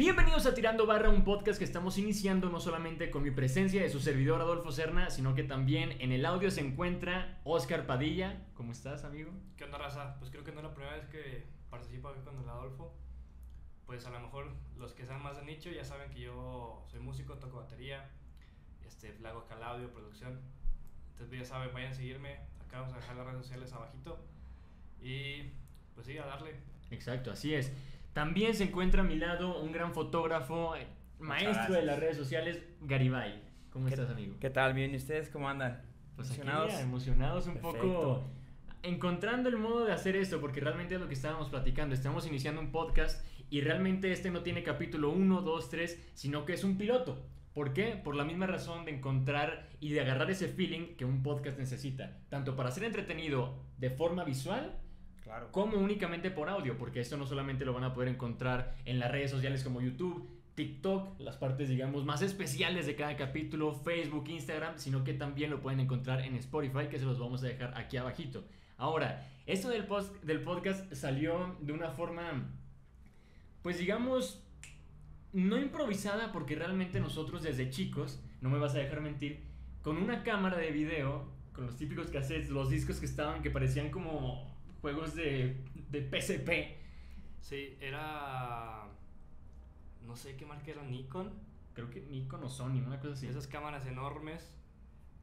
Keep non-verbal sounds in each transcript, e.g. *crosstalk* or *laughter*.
Bienvenidos a Tirando Barra, un podcast que estamos iniciando no solamente con mi presencia de su servidor Adolfo Serna, sino que también en el audio se encuentra Oscar Padilla. ¿Cómo estás, amigo? ¿Qué onda, raza? Pues creo que no es la primera vez que participo aquí con el Adolfo. Pues a lo mejor los que sean más de nicho ya saben que yo soy músico, toco batería, este, hago acá el audio, producción. Entonces ya saben, vayan a seguirme. Acá vamos a dejar las redes sociales abajito. Y pues sí, a darle. Exacto, así es. También se encuentra a mi lado un gran fotógrafo, eh, maestro de las redes sociales, Garibay. ¿Cómo ¿Qué- estás, amigo? ¿Qué tal? Bien, ¿y ustedes cómo andan? Pues aquí, ¿Emocionados? mira, emocionados un Perfecto. poco. Encontrando el modo de hacer esto, porque realmente es lo que estábamos platicando. Estamos iniciando un podcast y realmente este no tiene capítulo 1, 2, 3, sino que es un piloto. ¿Por qué? Por la misma razón de encontrar y de agarrar ese feeling que un podcast necesita, tanto para ser entretenido de forma visual Como únicamente por audio, porque esto no solamente lo van a poder encontrar en las redes sociales como YouTube, TikTok, las partes digamos más especiales de cada capítulo, Facebook, Instagram, sino que también lo pueden encontrar en Spotify, que se los vamos a dejar aquí abajito. Ahora, esto del, post, del podcast salió de una forma, pues digamos, no improvisada, porque realmente nosotros desde chicos, no me vas a dejar mentir, con una cámara de video, con los típicos cassettes, los discos que estaban, que parecían como juegos de, de PSP. Sí, era. No sé qué marca era Nikon. Creo que Nikon o Sony, una cosa así. Esas cámaras enormes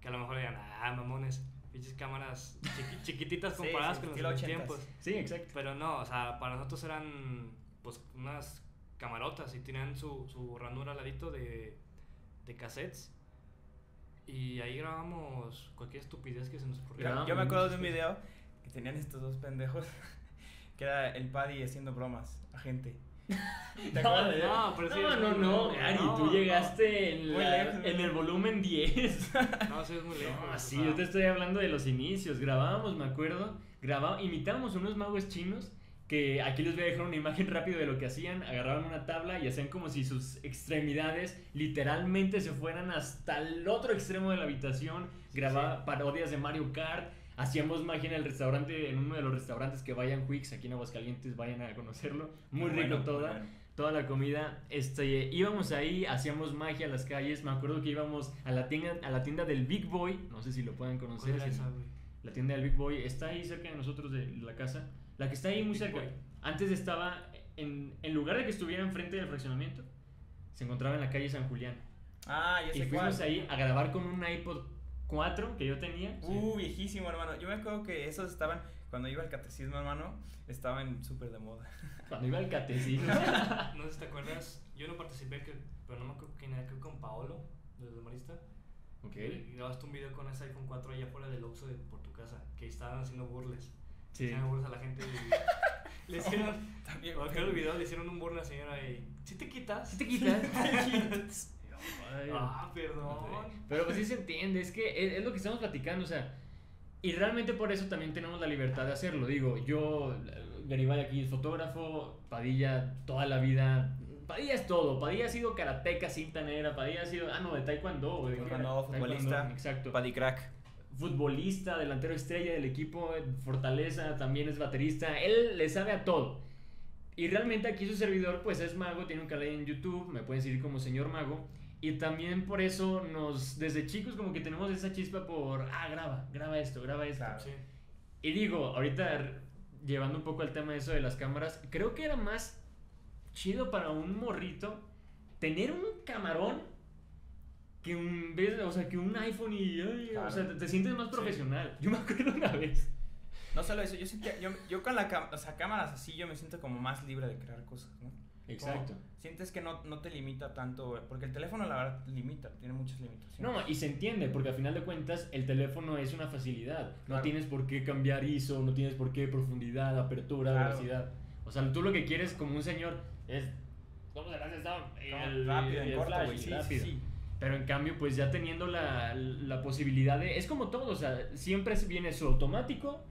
que a lo mejor digan, ah, mamones. Pinches cámaras chiqui- *laughs* chiquititas comparadas sí, con los estilo de mis 80s. tiempos. Sí, exacto. Pero no, o sea, para nosotros eran pues unas camarotas y tenían su, su ranura al ladito de, de cassettes. Y ahí grabamos cualquier estupidez que se nos ocurriera. Yo me acuerdo de un video que tenían estos dos pendejos, *laughs* que era el Paddy haciendo bromas a gente. *laughs* ¿Te No, acuerdas? no, pero sí no, no, no, lejos. Gary, No, tú no. llegaste en, Muy la- lejos, muy en el volumen 10. *laughs* No, sí es muy lejos. No, sí, yo te estoy hablando de los inicios. Grabábamos, me acuerdo, imitábamos unos magos chinos que aquí les voy a dejar una imagen rápido de lo que hacían. Agarraban una tabla y hacían como si sus extremidades literalmente se fueran hasta el otro extremo de la habitación. Grababa parodias de Mario Kart. Hacíamos magia en el restaurante, en uno de los restaurantes que vayan Wix aquí en Aguascalientes, vayan a conocerlo. Muy rico bueno, toda bueno. toda la comida. Este, íbamos ahí, hacíamos magia en las calles. Me acuerdo que íbamos a la tienda, a la tienda del Big Boy. No sé si lo pueden ¿cuál conocer. era si- esa, güey? La tienda del Big Boy está ahí cerca de nosotros de la casa. La que está ahí muy Big cerca. Boy. Antes estaba, en, en lugar de que estuviera enfrente del fraccionamiento, se encontraba en la calle San Julián. Ah, ya Y sé fuimos cuál. ahí a grabar con un iPod 4 que yo tenía. Uh, viejísimo, hermano. Yo me acuerdo que esos estaban, cuando iba al catecismo, hermano, estaban súper de moda. *laughs* Cuando iba al catecismo. *laughs* No sé si te acuerdas, yo no participé, que- pero no me acuerdo quién era, creo que con Paolo, del humorista. ok. Y grabaste un video con ese iPhone 4 allá afuera del Oxxo de, por tu casa, que estaban haciendo burles. Sí. Hacían burles a la gente y *laughs* le hicieron, También. aquel video le hicieron un burle a la señora y, ¿sí te quitas? ¿Sí te quitas? Ay, ah, perdón. Pero pues sí se entiende, es que es, es lo que estamos platicando, o sea, y realmente por eso también tenemos la libertad de hacerlo. Digo, yo, Garibay aquí es fotógrafo, Padilla toda la vida, Padilla es todo, Padilla ha sido karateca, cinta negra, Padilla ha sido, ah no, de taekwondo, güey, Taekwondo, taekwondo, futbolista. exacto. Paddy Crack. Futbolista, delantero estrella del equipo, Fortaleza, también es baterista, él le sabe a todo. Y realmente aquí su servidor pues es mago, tiene un canal en YouTube, me pueden seguir como señor mago. Y también por eso nos, desde chicos como que tenemos esa chispa por, ah, graba, graba esto, graba esto. Claro. Sí. Y digo, ahorita llevando un poco al tema de eso de las cámaras, creo que era más chido para un morrito tener un camarón que un, o sea, que un iPhone y, ay, o sea, te, te sientes más Sí. profesional. Yo me acuerdo una vez. No solo eso, yo sentía, yo, yo con la cam- o sea, cámaras así, yo me siento como más libre de crear cosas, ¿no? Exacto. Como sientes que no, no te limita tanto, porque el teléfono la verdad limita, tiene muchas limitaciones. No, y se entiende, porque al final de cuentas el teléfono es una facilidad. No Claro. tienes por qué cambiar ISO, no tienes por qué profundidad, apertura, Claro. velocidad. O sea, tú lo que quieres como un señor es... ¿Cómo se Como el- rápido, y en corto, güey, sí, rápido. sí, sí. Pero en cambio, pues ya teniendo la, la posibilidad de... Es como todo, o sea, siempre viene su automático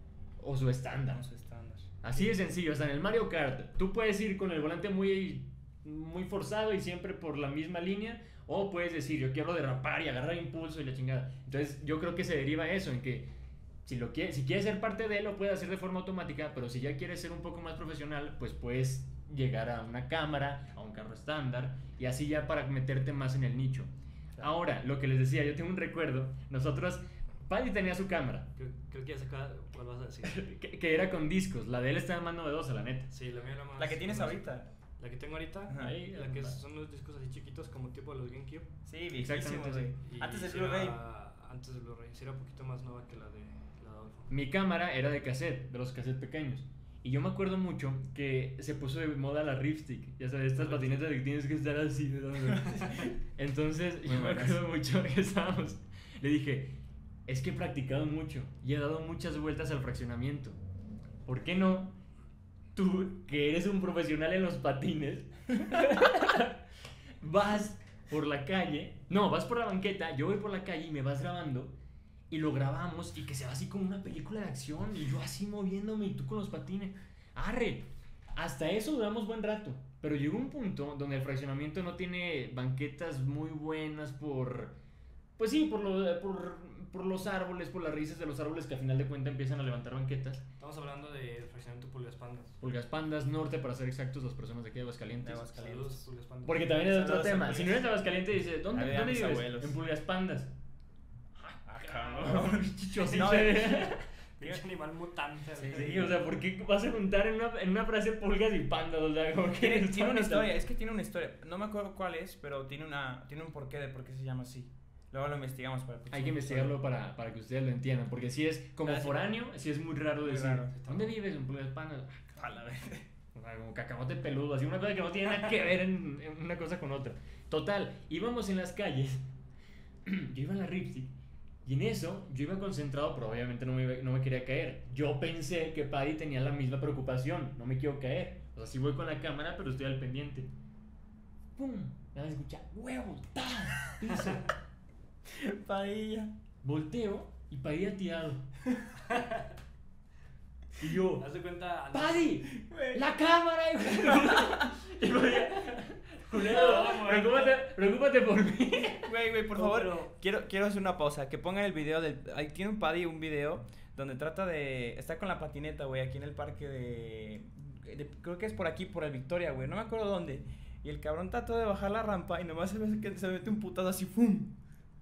o su estándar. Vamos a estándar. Así de sencillo, o sea, en el Mario Kart, tú puedes ir con el volante muy, muy forzado y siempre por la misma línea, o puedes decir, yo quiero derrapar y agarrar impulso y la chingada. Entonces, yo creo que se deriva eso, en que si, lo quiere, si quieres ser parte de él, lo puedes hacer de forma automática, pero si ya quieres ser un poco más profesional, pues puedes llegar a una cámara, a un carro estándar, y así ya para meterte más en el nicho. Ahora, lo que les decía, yo tengo un recuerdo, nosotros, Paddy tenía su cámara, Creo, creo que ya acaba. ¿Cuál vas a decir? *laughs* que, que era con discos, la de él estaba más novedosa, la neta. Sí, la mía era más. La que tienes más- ahorita. La que tengo ahorita. Ajá. Ahí, La que va. son los discos así chiquitos, como tipo de los GameCube. Sí, viejísimo, Exactamente, güey. Y Antes del Blu-ray. Antes del Blu-ray. Sí, era un poquito más nueva que la de, la de Adolfo. Mi cámara era de cassette, de los cassettes pequeños. Y yo me acuerdo mucho que se puso de moda la ripstick. Ya sabes, estas La patinetas que tienes que estar así. *laughs* Entonces, Muy yo me buenas. acuerdo mucho que estábamos. Le dije, es que he practicado mucho y he dado muchas vueltas al fraccionamiento. ¿Por qué no? Tú, que eres un profesional en los patines, *laughs* vas por la calle. No, vas por la banqueta, yo voy por la calle y me vas grabando y lo grabamos y que se va así como una película de acción y yo así moviéndome y tú con los patines. Arre, hasta eso duramos buen rato, pero llegó un punto donde el fraccionamiento no tiene banquetas muy buenas por, pues sí, por, lo- por, por los árboles, por las raíces de los árboles que a final de cuentas empiezan a levantar banquetas. Estamos hablando de fraccionamiento Pulgas Pandas. Pulgas Pandas Norte, para ser exactos, las personas de aquí de Aguascalientes. De Aguascalientes. Saludos, Pulgas Pandas. Porque también es otro tema. Si no eres de Aguascalientes, dice, ¿dónde, Había ¿dónde vives? abuelos. En Pulgas Pandas. Ah, cabrón. *laughs* Chicho, sí, No, sí. *laughs* Pinche animal mutante. Sí, o sea, ¿por qué vas a juntar en una, en una frase pulgas y pandas? O sea, como que Tiene, tiene una historia, es que tiene una historia. No me acuerdo cuál es, pero tiene, una, tiene un porqué de por qué se llama así. Luego lo investigamos para el Hay que investigarlo para, para que ustedes lo entiendan, porque si es como Gracias. foráneo, si es muy raro Muy decir, raro. ¿dónde vives? En episodio. *laughs* A la vez. O sea, como cacamote peludo, así una cosa que no tiene nada que ver en, en una cosa con otra. Total, íbamos en las calles, *clears throat* yo iba en la Ripstick, y en eso yo iba concentrado, pero obviamente no me, no me quería caer. Yo pensé que Paddy tenía la misma preocupación, no me quiero caer. O sea, sí voy con la cámara, pero estoy al pendiente. ¡Pum! Nada más escucha, ¡huevo! ¡Ta! Piso. *laughs* *laughs* Padilla. Volteo y Paddy tirado. *laughs* Y yo, Haz de cuenta. ¡Paddy! ¡La cámara! *laughs* Y Culero, güey. preocúpate, preocúpate por mí. Güey, güey, por No, favor, pero- quiero, quiero hacer una pausa. Que pongan el video del. Ahí tiene un Paddy un video donde trata de. Está con la patineta, güey, aquí en el parque de, de- Creo que es por aquí, por el Victoria, güey. No me acuerdo dónde. Y el cabrón trató de bajar la rampa y nomás se ve que se mete un putazo así, ¡pum!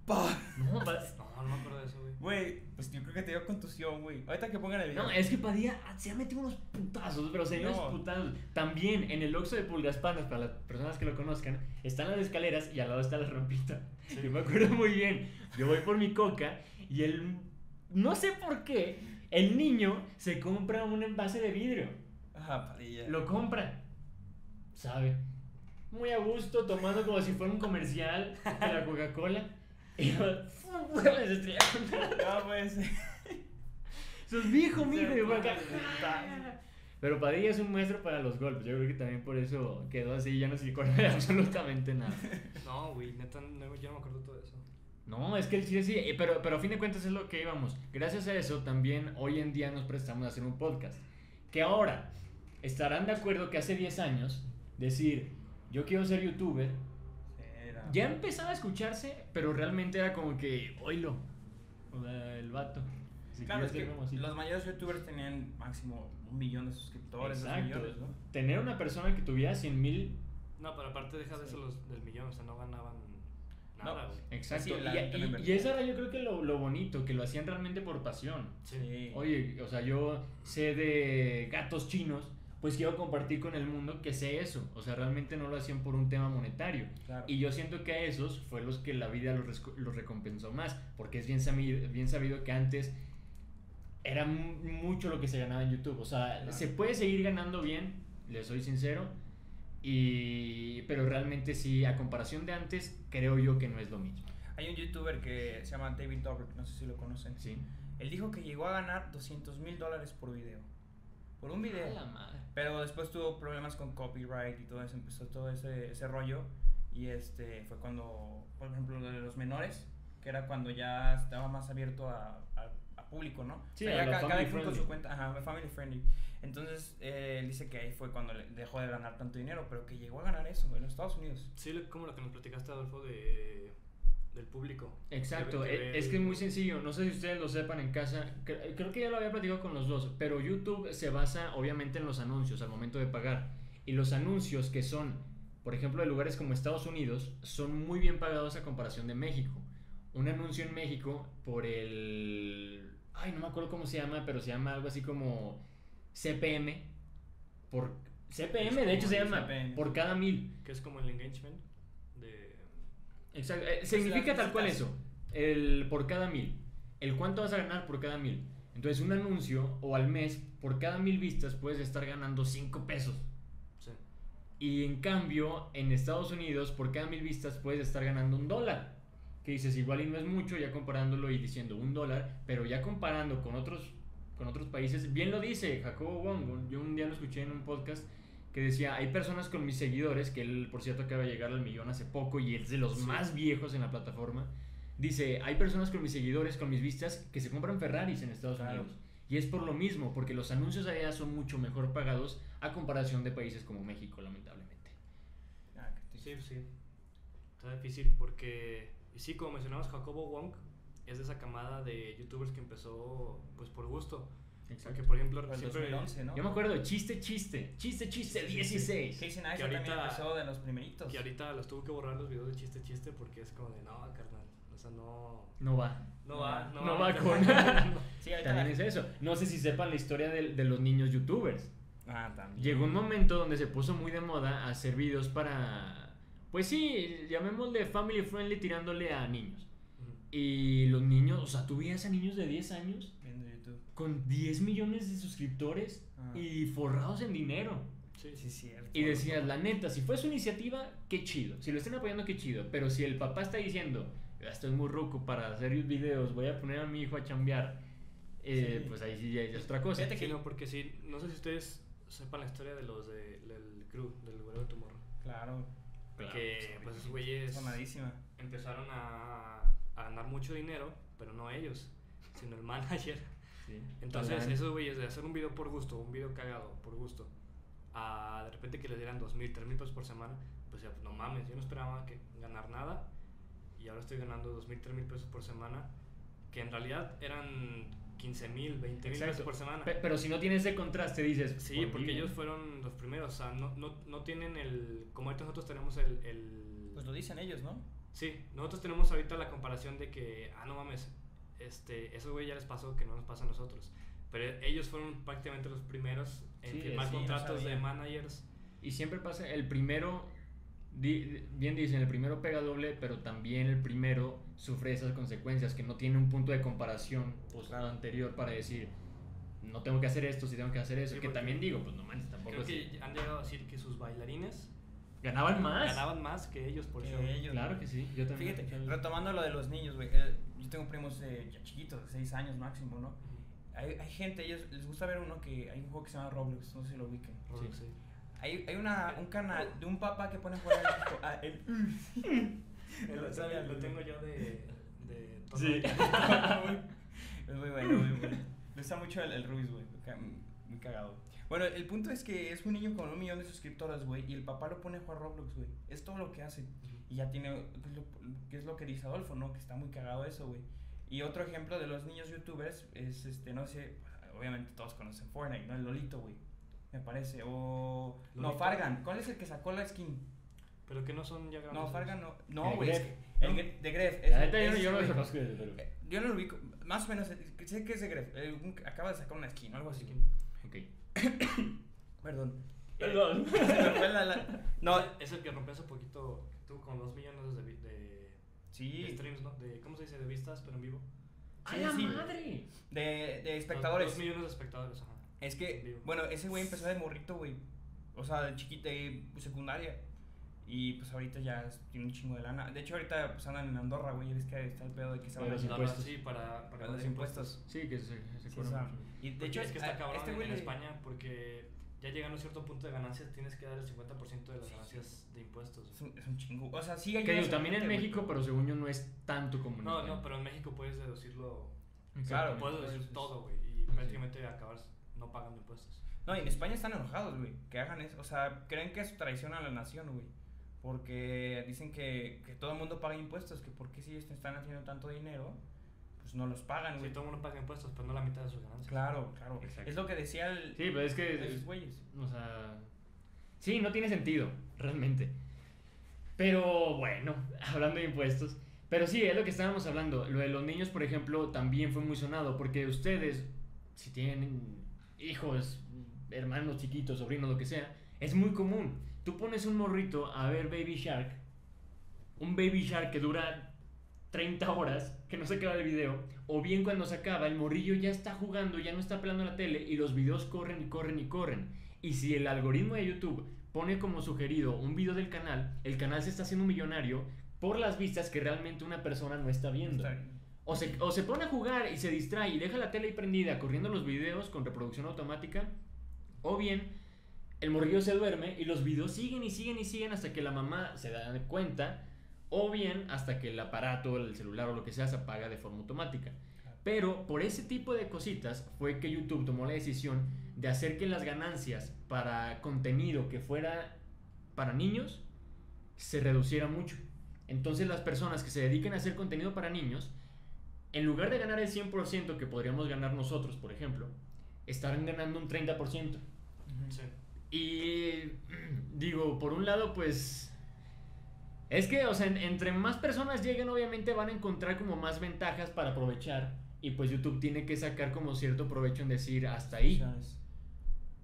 ¡Pa! No, *laughs* No, no me acuerdo de eso, güey. Güey, pues yo creo que te dio contusión, güey. Ahorita que pongan el video. no, es que Padilla se ha metido unos putazos, pero señores No. putazos. También en el Oxxo de Pulgas Panas, para las personas que lo conozcan, están las escaleras y al lado está la rampita. Sí. Yo me acuerdo muy bien. Yo voy por mi coca y el. No sé por qué, el niño se compra un envase de vidrio. Ajá, Padilla. Lo compra. ¿Sabe? Muy a gusto, tomando como si fuera un comercial de la Coca-Cola. *laughs* Y ¡fum! se estrella contra No, pues. *laughs* mijo. Y yo por acá. Sí. Pero Padilla es un maestro para los golpes. Yo creo que también por eso quedó así. Ya no se acuerda de absolutamente nada. *laughs* No, güey, neta, no, yo no me acuerdo de todo eso. No, es que sí, sí, eh, pero, pero a fin de cuentas es lo que íbamos. Gracias a eso también hoy en día nos prestamos a hacer un podcast. Que ahora estarán de acuerdo que hace 10 años decir, yo quiero ser youtuber. Ya empezaba a escucharse, pero realmente era como que, oílo, o sea, el vato. Si Claro, es quieres que ser famosito. los mayores youtubers tenían máximo un millón de suscriptores, dos Exacto. millones, ¿no? Tener una persona que tuviera 100 mil, No, pero aparte deja de eso los, del millón, o sea, no ganaban nada, No. güey. exacto. Sí, la y, y- eso era yo creo que lo, lo bonito, que lo hacían realmente por pasión. Sí. Oye, o sea, yo sé de gatos chinos, pues quiero compartir con el mundo que sé eso. O sea, realmente no lo hacían por un tema monetario. claro. Y yo siento que a esos fue los que la vida los, los recompensó más, porque es bien sabido, bien sabido que antes era mu- mucho lo que se ganaba en YouTube. O sea, Claro. se puede seguir ganando bien, le soy sincero, y, pero realmente sí, a comparación de antes, creo yo que no es lo mismo. Hay un youtuber que se llama David Dobrik, no sé si lo conocen. ¿Sí? Él dijo que llegó a ganar 200 mil dólares por video. Por un video. A la madre. Pero después tuvo problemas con copyright y todo eso, empezó todo ese, ese rollo. Y este fue cuando, por ejemplo, lo de los menores, que era cuando ya estaba más abierto a, a- a público, ¿no? Sí, o sea, ya ca- cada quien con su cuenta, ajá, family friendly. Entonces, eh, él dice que ahí fue cuando le- dejó de ganar tanto dinero, pero que llegó a ganar eso en los Estados Unidos. Sí, como lo que nos platicaste, Adolfo, de, del público. Exacto, Que ve- que e- es que es muy sencillo, no sé si ustedes lo sepan en casa, cre- creo que ya lo había platicado con los dos, pero YouTube se basa obviamente en los anuncios al momento de pagar. Y los anuncios que son, por ejemplo, de lugares como Estados Unidos, son muy bien pagados a comparación de México. Un anuncio en México por el... Ay, no me acuerdo cómo se llama, pero se llama algo así como CPM. Por... CPM, de hecho se llama CPM. por cada mil. Que es como el engagement. Exacto. eh, Pues significa tal cual eso. El por cada mil. El cuánto vas a ganar por cada mil. Entonces, un anuncio o al mes, por cada mil vistas, puedes estar ganando 5 pesos. Sí. Y en cambio, en Estados Unidos, por cada mil vistas, puedes estar ganando un dólar. Que dices, igual y no es mucho, ya comparándolo y diciendo un dólar, pero ya comparando con otros, con otros países, bien lo dice Jacobo Wong. Yo un día lo escuché en un podcast que decía, hay personas con mis seguidores, que él, por cierto, acaba de llegar al millón hace poco y es de los Sí. más viejos en la plataforma. Dice, hay personas con mis seguidores, con mis vistas, que se compran Ferraris en Estados Claro. Unidos. Y es por lo mismo, porque los anuncios allá son mucho mejor pagados a comparación de países como México, lamentablemente. Ah, Sí, sí. Está difícil porque, y sí, como mencionamos, Jacobo Wong es de esa camada de youtubers que empezó pues por gusto. Porque, por ejemplo, el siempre... 2011, ¿no? Yo me acuerdo, chiste, chiste, chiste, chiste, Sí, sí, sí. 16. Casey Que también ahorita- empezó de los primeritos. Que ahorita los tuvo que borrar los videos de chiste, chiste porque es como de, no, carnal, o sea, no... No va. No va, no, No va. va con- *laughs* *laughs* Sí, También es eso. No sé si sepan la historia de, de los niños youtubers. Ah, también. Llegó un momento donde se puso muy de moda hacer videos para, pues sí, llamémosle family friendly tirándole a niños. Y los niños, o sea, tú veías a niños de 10 años. Con 10 millones de suscriptores Ah. y forrados en dinero. Sí, Sí, cierto. Y decías, la neta, si fue su iniciativa, qué chido. Si lo están apoyando, qué chido. Pero si el papá está diciendo, "Ya estoy muy ruco para hacer videos, voy a poner a mi hijo a chambear, eh, Sí. pues ahí sí ya es otra cosa. Fíjate Sí, que- no, porque sí, no sé si ustedes sepan la historia de los de, del crew, del güero de Tomorrow. Claro. Claro, que pues esos güeyes empezaron a, a ganar mucho dinero, pero no ellos, sino el *laughs* manager. Sí. Entonces, esos güeyes de hacer un video por gusto, un video cagado por gusto, a de repente que les dieran dos mil, tres mil pesos por semana, pues ya, no mames, yo no esperaba que ganar nada y ahora estoy ganando dos mil, tres mil pesos por semana, que en realidad eran 15 mil, 20 mil pesos por semana. Pe- Pero si no tienes ese contraste, dices. Sí, "Por porque mí". ellos fueron los primeros, o sea, no, no, no tienen el, como ahorita nosotros tenemos el, el Pues lo dicen ellos, ¿no? Sí, nosotros tenemos ahorita la comparación de que, ah, no mames, este, eso güey ya les pasó que no nos pasa a nosotros. Pero ellos fueron prácticamente los primeros en Sí, firmar sí, no contratos de managers. Y siempre pasa, el primero, di- bien dicen, el primero pega doble, pero también el primero sufre esas consecuencias, que no tiene un punto de comparación pues, Claro. anterior para decir, no tengo que hacer esto, si tengo que hacer eso. Sí, que también digo, pues no manches, tampoco Creo es- que han llegado a decir que sus bailarines Ganaban más. ganaban más que ellos por Que ellos. Claro que sí, yo también. Fíjate, retomando lo de los niños, güey. eh, yo tengo primos eh, ya chiquitos, de 6 años máximo, ¿no? Hay, hay gente, ellos les gusta ver uno que hay un juego que se llama Roblox, no sé si lo ubiquen. Roblox, sí. Hay, hay una, un canal de un papá que pone a jugar el, ah, el- Lo, lo sabía, lo tengo yo de, de todo Sí. *laughs* es muy bueno, muy bueno. Me gusta mucho el, el Ruiz, güey. Muy cagado. Bueno, el punto es que es un niño con un millón de suscriptores, güey, y el papá lo pone a jugar Roblox, güey. Es todo lo que hace. Ujú. Y ya tiene, que es, lo, que es lo que dice Adolfo, ¿no? Que está muy cagado eso, güey. Y otro ejemplo de los niños youtubers es, este, no sé, obviamente todos conocen Fortnite, ¿no? El Lolito, güey. Me parece. O... No, ¿Lolito? Fargan. ¿Cuál es el que sacó la skin? Pero que no son ya grandes. No, Fargan no. No, güey. El ¿No? De Gref. La yo, no- no lo conozco, pero. Eh, Yo no lo ubico. Más o menos, eh, sé que es de Gref. eh, acaba de sacar una skin o algo así. Ok. *coughs* Perdón. Perdón. Se me fue la- la- No, Es- Es el que rompió hace poquito, tuvo como 2 millones de, de, de sí. streams, ¿no? De, ¿Cómo se dice? De vistas, pero en vivo. ¡A Sí, la sí. madre! De, de Dos espectadores. millones de espectadores, ajá. Es que, Vivo. bueno, ese güey empezó de morrito, güey. O sea, de chiquita y secundaria. Y pues ahorita ya tiene un chingo de lana. De hecho, ahorita pues andan en Andorra, güey. Es que está el pedo de que se van los No, impuestos. Sí, para, para Para los impuestos. impuestos. Sí, que se, se Sí. Y de Porque hecho, es que está cabrón este en, güey en España porque ya llegando a cierto punto de ganancias tienes que dar el 50% de las Sí, ganancias de impuestos. Es un, es un chingo. O sea, sí Que ayuda digo, también en. México, pero según yo no es tanto como en No, España. no, pero en México puedes deducirlo, Claro. puedes deducir es- todo, güey, y prácticamente acabar no pagando impuestos. No, y en España están enojados, güey. Que hagan eso. O sea, creen que es traición a la nación, güey. Porque dicen que, que todo el mundo paga impuestos. Que porque si ellos te están haciendo tanto dinero, no los pagan, Si güey. todo el mundo paga impuestos, pero no la mitad de sus ganancias. Claro, claro. Exacto. Es lo que decía el. Sí, pero es que. esos güeyes. O sea. Sí, no tiene sentido, realmente. Pero bueno, *laughs* hablando de impuestos. Pero sí, es lo que estábamos hablando. Lo de los niños, por ejemplo, también fue muy sonado. Porque ustedes, si tienen hijos, hermanos chiquitos, sobrinos, lo que sea, es muy común. Tú pones un morrito a ver Baby Shark. Un Baby Shark que dura 30 horas, que no se acaba el video. O bien cuando se acaba, el morrillo ya está jugando, ya no está pelando la tele y los videos corren y corren y corren. Y si el algoritmo de YouTube pone como sugerido un video del canal, el canal se está haciendo millonario por las vistas que realmente una persona no está viendo. Está. O se, o se pone a jugar y se distrae y deja la tele ahí prendida corriendo los videos con reproducción automática. O bien el morrillo se duerme y los videos siguen y siguen y siguen hasta que la mamá se da cuenta. O bien hasta que el aparato, el celular o lo que sea se apaga de forma automática. Pero por ese tipo de cositas fue que YouTube tomó la decisión de hacer que las ganancias para contenido que fuera para niños se reduciera mucho. Entonces las personas que se dediquen a hacer contenido para niños, en lugar de ganar el 100% que podríamos ganar nosotros, por ejemplo, estarán ganando un 30%. Ujú. Sí. Y *clears throat* digo, por un lado, pues... Es que, o sea, en- entre más personas lleguen, obviamente van a encontrar como más ventajas para aprovechar. Y pues YouTube tiene que sacar como cierto provecho en decir hasta ahí. Opciones.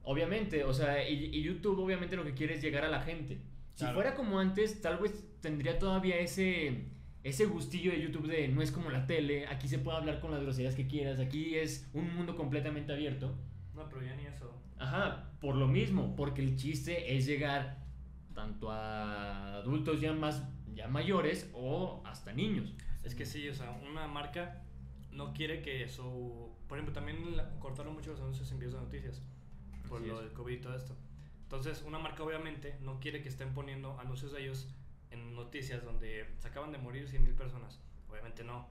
Obviamente, o sea, y, y YouTube obviamente lo que quiere es llegar a la gente. Si Claro. fuera como antes, tal vez tendría todavía ese, ese gustillo de YouTube de no es como la tele, aquí se puede hablar con las groserías que quieras, aquí es un mundo completamente abierto. No, pero ya ni eso. Ajá, por lo mismo, porque el chiste es llegar tanto a adultos ya más ya mayores o hasta niños. Es que sí, o sea, una marca no quiere que su... Por ejemplo, también la- cortaron mucho los anuncios en videos de noticias por Así lo es. del COVID y todo esto. Entonces, una marca obviamente no quiere que estén poniendo anuncios de ellos en noticias donde se acaban de morir 100.000 personas. Obviamente no.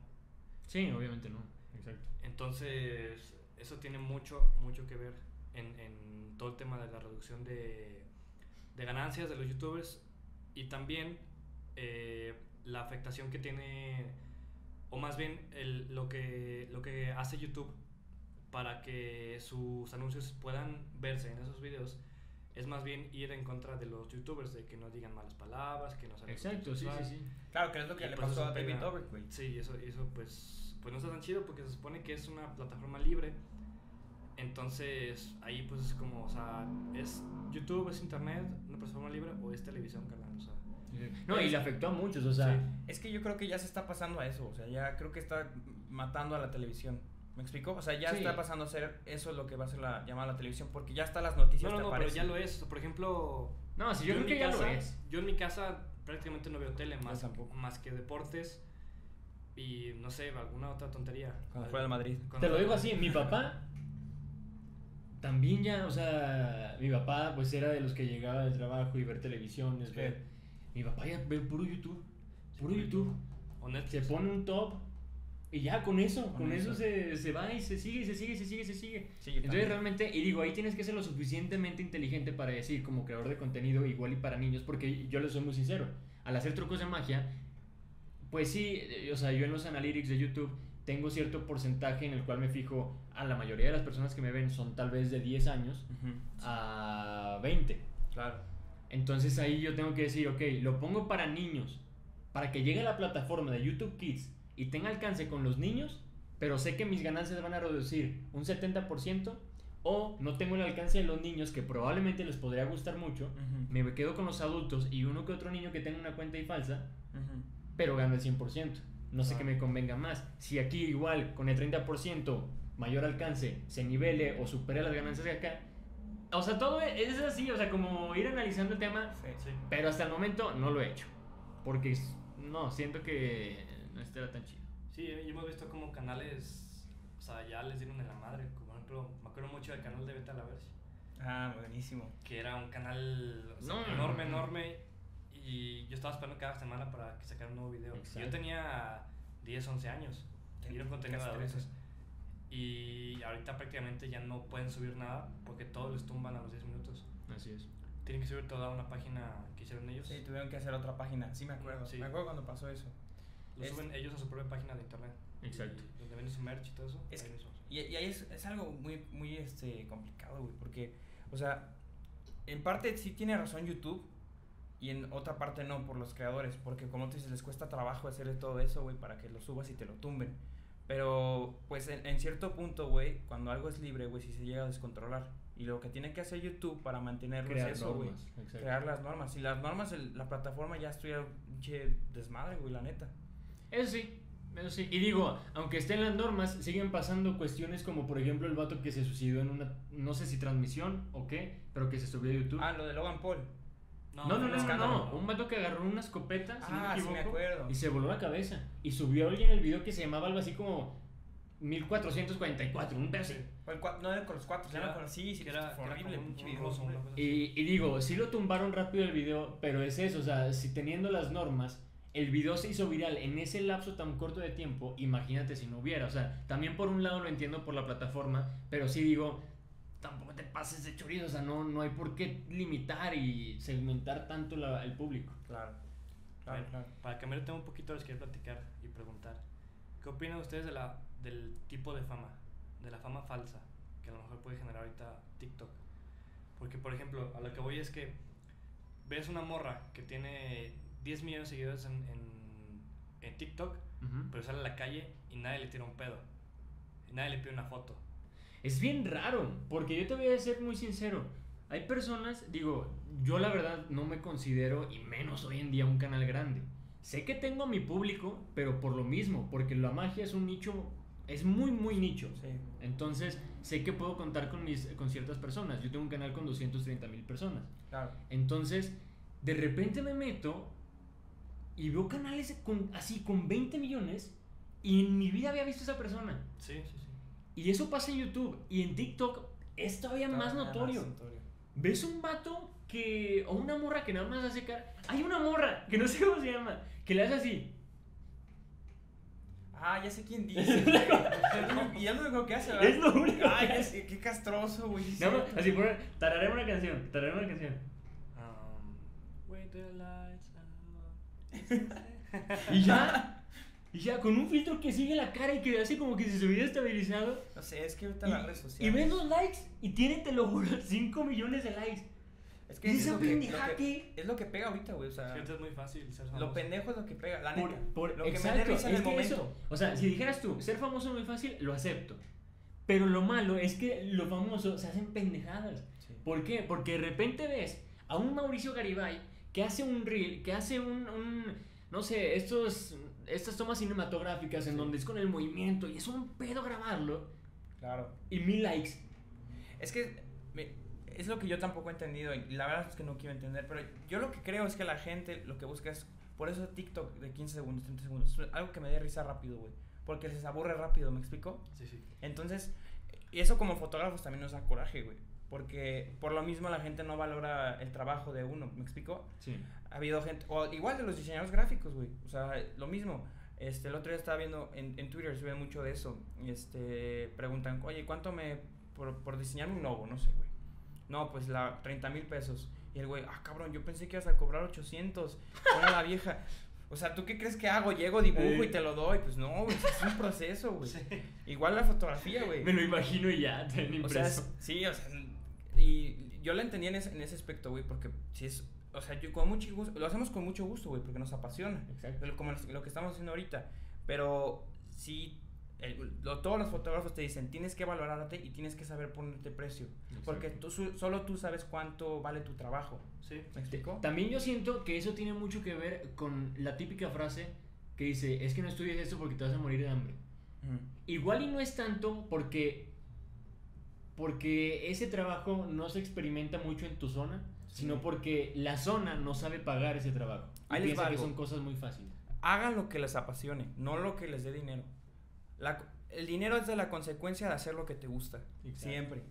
Sí, obviamente no. Exacto. Entonces, eso tiene mucho, mucho que ver en, en todo el tema de la reducción de, de ganancias de los youtubers y también eh, la afectación que tiene, o más bien el- lo, que, lo que hace YouTube para que sus anuncios puedan verse en esos videos es más bien ir en contra de los youtubers, de que no digan malas palabras, que no salgan Exacto, sí, sí, sí. Claro, que es lo que Y le pues pasó a David Dobrik, güey. Sí, eso, eso pues, pues no está tan chido porque se supone que es una plataforma libre. Entonces, ahí pues es como, o sea, es YouTube, es internet, una plataforma libre o es televisión, carnal. O sea, No, y le afectó a muchos, o sea, Sí. Es que yo creo que ya se está pasando a eso, o sea, ya creo que está matando a la televisión. ¿Me explico? O sea, ya Sí. está pasando a ser eso lo que va a ser la llamada la televisión, porque ya está las noticias no, no, no, pero ya lo es. Por ejemplo, no, sí, yo, creo que mi ya casa, lo es. Yo en mi casa prácticamente no veo tele más, tampoco. más que deportes y no sé, alguna otra tontería. Cuando juega el Madrid. Cuando Te lo digo así, mi papá *laughs* también ya, o sea, mi papá pues era de los que llegaba del trabajo y ver televisión, es Sí. ver. Mi papá ya ve puro YouTube, puro puro YouTube. Se pone un top y ya con eso, Con con, eso, eso. se, se va y se sigue, se sigue, se sigue, se sigue. Sí, Entonces también. realmente, y digo, ahí tienes que ser lo suficientemente inteligente para decir, como creador de contenido, igual y para niños, porque yo les soy muy sincero, al hacer trucos de magia, pues sí, eh, o sea, yo en los analytics de YouTube tengo cierto porcentaje en el cual me fijo, a la mayoría de las personas que me ven son tal vez de 10 años a 20. Claro. Entonces ahí yo tengo que decir, ok, lo pongo para niños, para que llegue a la plataforma de YouTube Kids y tenga alcance con los niños, pero sé que mis ganancias van a reducir un 70%, o no tengo el alcance de los niños que probablemente les podría gustar mucho, me quedo con los adultos y uno que otro niño que tenga una cuenta y falsa, pero gano el 100%. No sé Ah. qué me convenga más. Si aquí igual con el 30% mayor alcance se nivele o supere las ganancias de acá. O sea, todo es así, o sea, como ir analizando el tema, Sí. Sí. pero hasta el momento no lo he hecho. Porque no, siento que no estará tan chido. Sí, y hemos visto como canales, o sea, ya les dieron en la madre. Como por ejemplo, me acuerdo mucho del canal de Beta la Verge, Ah, buenísimo. que era un canal o sea, No. enorme, enorme. Y yo estaba esperando cada semana para que sacara un nuevo video. Exacto. Yo tenía 10, 11 años. Y era un contenido de adultos. 13. Y ahorita prácticamente ya no pueden subir nada porque todo les tumban a los 10 minutos. Así es. Tienen que subir toda una página que hicieron ellos. Sí, tuvieron que hacer otra página. Sí, me acuerdo. Sí. Me acuerdo cuando pasó eso. Lo Es- suben ellos a su propia página de internet. Exacto. Y donde venden su merch y todo eso. Es ahí que-. Y, y ahí es, es algo muy, muy este, complicado, güey, porque, o sea, en parte sí tiene razón YouTube y en otra parte no por los creadores, porque como tú dices, les cuesta trabajo hacer todo eso, güey, para que lo subas y te lo tumben. Pero, pues, en, en cierto punto, güey, cuando algo es libre, güey, sí se llega a descontrolar. Y lo que tiene que hacer YouTube para mantenerlo Crear es eso, güey. Crear las normas. Y las normas, el- la plataforma ya estuviera un che desmadre, güey, la neta. Eso sí, eso sí. Y digo, aunque estén las normas, siguen pasando cuestiones como por ejemplo el vato que se suicidó en una, no sé si transmisión o qué, pero que se subió a YouTube. Ah, lo de Logan Paul. No, no, no, no, no, Un vato que agarró una escopeta, si no Ah, me sí me equivoco, acuerdo. y se voló la cabeza. Y subió alguien el video que se llamaba algo así como 1444, un pedazo. cua- no era con los cuatro, era era- con sí, sí, era, horrible, pinche un video, y digo, sí lo tumbaron rápido el video, pero es eso, o sea, si teniendo las normas, el video se hizo viral en ese lapso tan corto de tiempo, imagínate si no hubiera, o sea, también por un lado lo entiendo por la plataforma, pero sí digo, tampoco te pases de chorizo, o sea, no, no hay por qué limitar y segmentar tanto la- el público. Claro. Claro, ver, claro. Para cambiar el tema un poquito, les quiero platicar y preguntar. ¿Qué opinan ustedes de la, del tipo de fama? De la fama falsa que a lo mejor puede generar ahorita TikTok. Porque, por ejemplo, a lo que voy es que ves una morra que tiene 10 millones de seguidores en, en, en TikTok, pero sale a la calle y nadie le tira un pedo. Y nadie le pide una foto. Es bien raro, porque yo te voy a ser muy sincero. Hay personas, digo, yo la verdad no me considero, y menos hoy en día, un canal grande. Sé que tengo a mi público, pero por lo mismo, porque la magia es un nicho, es muy, muy nicho. Sí. Entonces, sé que puedo contar con, mis, con ciertas personas. Yo tengo un canal con 230 mil personas. Claro. Entonces, de repente me meto y veo canales con, así con 20 millones y en mi vida había visto a esa persona. Sí, sí, sí. Y eso pasa en YouTube. Y en TikTok es todavía más notorio. ¿Ves un vato que. o una morra que nada más hace cara. Hay una morra que no sé cómo se llama. Que le hace así. Ah, ya sé quién *laughs* dice. y es lo único que hace, ¿verdad? Es lo único Ay, ya sé, qué castroso, güey. cierto. así por. Tararé una canción. Tararé una canción. Um, wait the lights out. *laughs* Y ya. *laughs* Y ya, con un filtro que sigue la cara y que hace como que si se hubiera estabilizado. No sé, es que ahorita Y, las redes y sociales. ves los likes y tiene, te lo juro, *laughs* 5 millones de likes. Es ¿Y que es esa lo que, lo que- es lo que pega ahorita, güey. O sea, Es es muy fácil ser famoso. lo pendejo es lo que pega, la Por- neta. por- lo que me exacto, risa en es el que momento. eso- o sea, si dijeras tú, ser famoso es muy fácil, lo acepto. Pero lo malo es que los famosos se hacen pendejadas. Sí. ¿Por qué? Porque de repente ves a un Mauricio Garibay que hace un reel, que hace un, un, no sé, estos, estas tomas cinematográficas en Sí. donde es con el movimiento y es un pedo grabarlo Claro. y mil likes. Es que me- es lo que yo tampoco he entendido y la verdad es que no quiero entender, pero yo lo que creo es que la gente lo que busca es, por eso TikTok de 15 segundos, 30 segundos, algo que me dé risa rápido, güey, porque se aburre rápido, ¿me explico? Sí, sí. Entonces, y eso como fotógrafos también nos da coraje, güey, porque por lo mismo la gente no valora el trabajo de uno, ¿me explico? Sí. Ha habido gente, o igual de los diseñadores gráficos, güey. O sea, lo mismo. Este, el otro día estaba viendo en, en Twitter, se ve mucho de eso. y, Este, preguntan, oye, ¿cuánto me. por, por diseñarme un logo? No sé, güey. No, pues la 30 mil pesos. Y el güey, ah, cabrón, yo pensé que ibas a cobrar 800. Pone la vieja. O sea, ¿tú qué crees que hago? Llego, dibujo Eh. y te lo doy. Pues no, güey, es un proceso, güey. Sí. Igual la fotografía, güey. Me lo imagino y ya, ten O sea, impreso. sí, o sea, y yo la entendí en ese, en ese aspecto, güey, porque si es, o sea, yo con mucho gusto, lo hacemos con mucho gusto, güey, porque nos apasiona, Exacto. lo- como lo que estamos haciendo ahorita, pero sí, el- lo- todos los fotógrafos te dicen, tienes que valorarte y tienes que saber ponerte precio, porque Exacto. tú, su- solo tú sabes cuánto vale tu trabajo, Sí. ¿me explico? También yo siento que eso tiene mucho que ver con la típica frase que dice, es que no estudies esto porque te vas a morir de hambre. Ujú. Igual y no es tanto porque porque ese trabajo no se experimenta mucho en tu zona. Sino porque la zona no sabe pagar ese trabajo. Y Ahí les piensa que son cosas muy fáciles. Hagan lo que les apasione, no lo que les dé dinero. La el dinero es de la consecuencia de hacer lo que te gusta. Exacto. Siempre,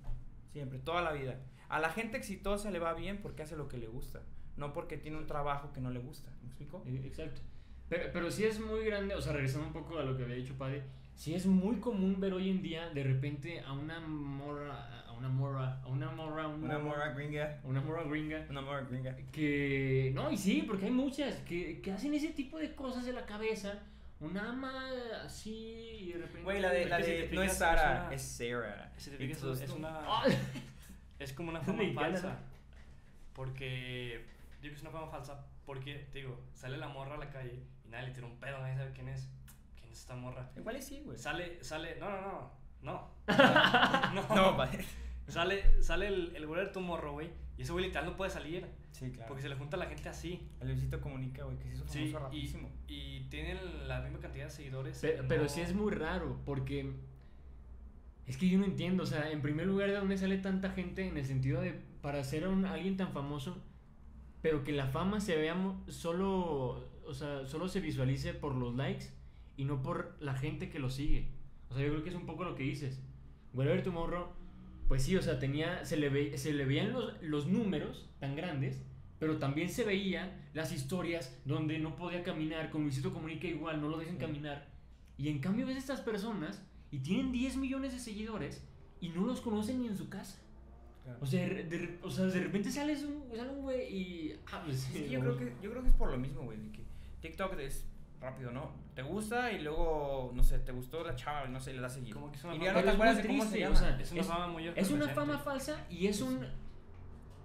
siempre, toda la vida. A la gente exitosa le va bien porque hace lo que le gusta, no porque tiene un trabajo que no le gusta. ¿Me explico? Eh, Exacto. Pero, pero sí es muy grande, o sea, regresando un poco a lo que había dicho Padre, sí es muy común ver hoy en día de repente a una morra, una morra, a una morra, a un morro, gringa. una morra gringa Una morra gringa. que no y sí porque hay muchas que, que hacen ese tipo de cosas en la cabeza una ama así y de repente Güey, la de, Es la que si de, te no es Sara, es una- es Sarah. Si te fijas, Entonces, es, una, Ah, *laughs* es como una *laughs* fama falsa. Porque digo que es una fama falsa porque, te digo, sale la morra a la calle y nadie le tira un pedo, nadie sabe quién es. ¿Quién es esta morra? Igual y sí, güey. Sale, sale, no, no, no, no. *laughs* no, No, vale. Sale, sale el, el güey de tu morro, güey, y ese güey literal no puede salir. Sí, claro. Porque se le junta a la gente así. El Luisito comunica, güey, que se hizo famoso Sí, y, rapidísimo. y tienen la misma cantidad de seguidores. Pero, y pero no- sí es muy raro, porque es que yo no entiendo, o sea, en primer lugar, ¿de dónde sale tanta gente en el sentido de para ser un, alguien tan famoso, pero que la fama se vea solo, o sea, solo se visualice por los likes y no por la gente que lo sigue? O sea, yo creo que es un poco lo que dices. Whatever Tomorrow, pues sí, o sea, tenía, se le, ve, se le veían los, los números tan grandes, pero también se veían las historias donde no podía caminar, con Luisito Comunica igual, no lo dejan caminar. Y en cambio ves a estas personas y tienen 10 millones de seguidores y no los conocen ni en su casa. Claro. O sea, de, o sea, de repente sales un, sale un güey y... Ah, pues, Es que yo creo que, yo creo que es por lo mismo, güey, de que TikTok es rápido, ¿no? Te gusta y luego, no sé, te gustó la chava, y no sé, le das seguir. Como que es una y fama- ya no te acuerdas muy de cómo se triste, llama. o sea, Es una es- fama muy Es una fama falsa y es un...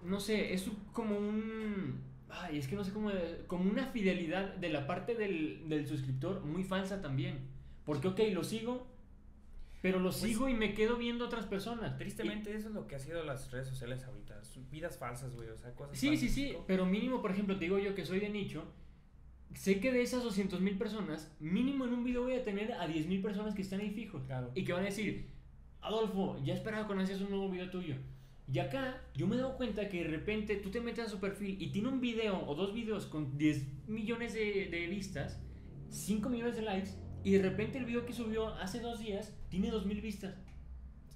No sé, es como un... Ay, es que no sé cómo... Como una fidelidad de la parte del, del suscriptor muy falsa también. Porque, ok, lo sigo, pero lo Pues- sigo y me quedo viendo otras personas. Tristemente eso es lo que ha sido las redes sociales ahorita, vidas falsas, güey, o sea, cosas Sí, sí, sí, ¿no? pero mínimo, por ejemplo, te digo yo que soy de nicho, sé que de esas 200 mil personas, mínimo en un video voy a tener a 10 mil personas que están ahí fijos. Claro. Y que van a decir, Adolfo, ya esperaba cuando hacías un nuevo video tuyo. Y acá yo me he dado cuenta que de repente tú te metes a su perfil y tiene un video o dos videos con 10 millones de, de vistas, 5 millones de likes, y de repente el video que subió hace dos días tiene 2 mil vistas.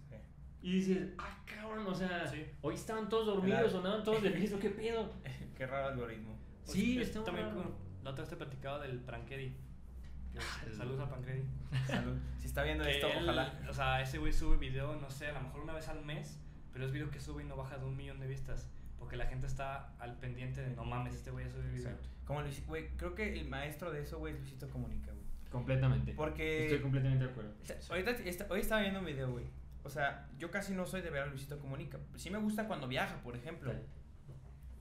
Sí. Y dices, ah, cabrón, o sea, Sí. hoy estaban todos dormidos andaban todos de fiesta, ¿qué pedo? *laughs* Qué raro algoritmo. Sí, es está también raro. con- La otra vez te platicaba del Prankedy. que- Ah, Saludos a Prankedy. Salud. Si está viendo Que esto, él- ojalá. O sea, ese güey sube video, no sé, a lo mejor una vez al mes, pero es video que sube y no baja de un millón de vistas. Porque la gente está al pendiente de no mames, este güey ya sube video. Exacto. Como Luis, güey, creo que el maestro de eso, güey, es Luisito Comunica, güey. Completamente. Porque Estoy completamente de acuerdo. O sea, ahorita está- hoy estaba viendo un video, güey. O sea, yo casi no soy de ver a Luisito Comunica. Sí me gusta cuando viaja, por ejemplo.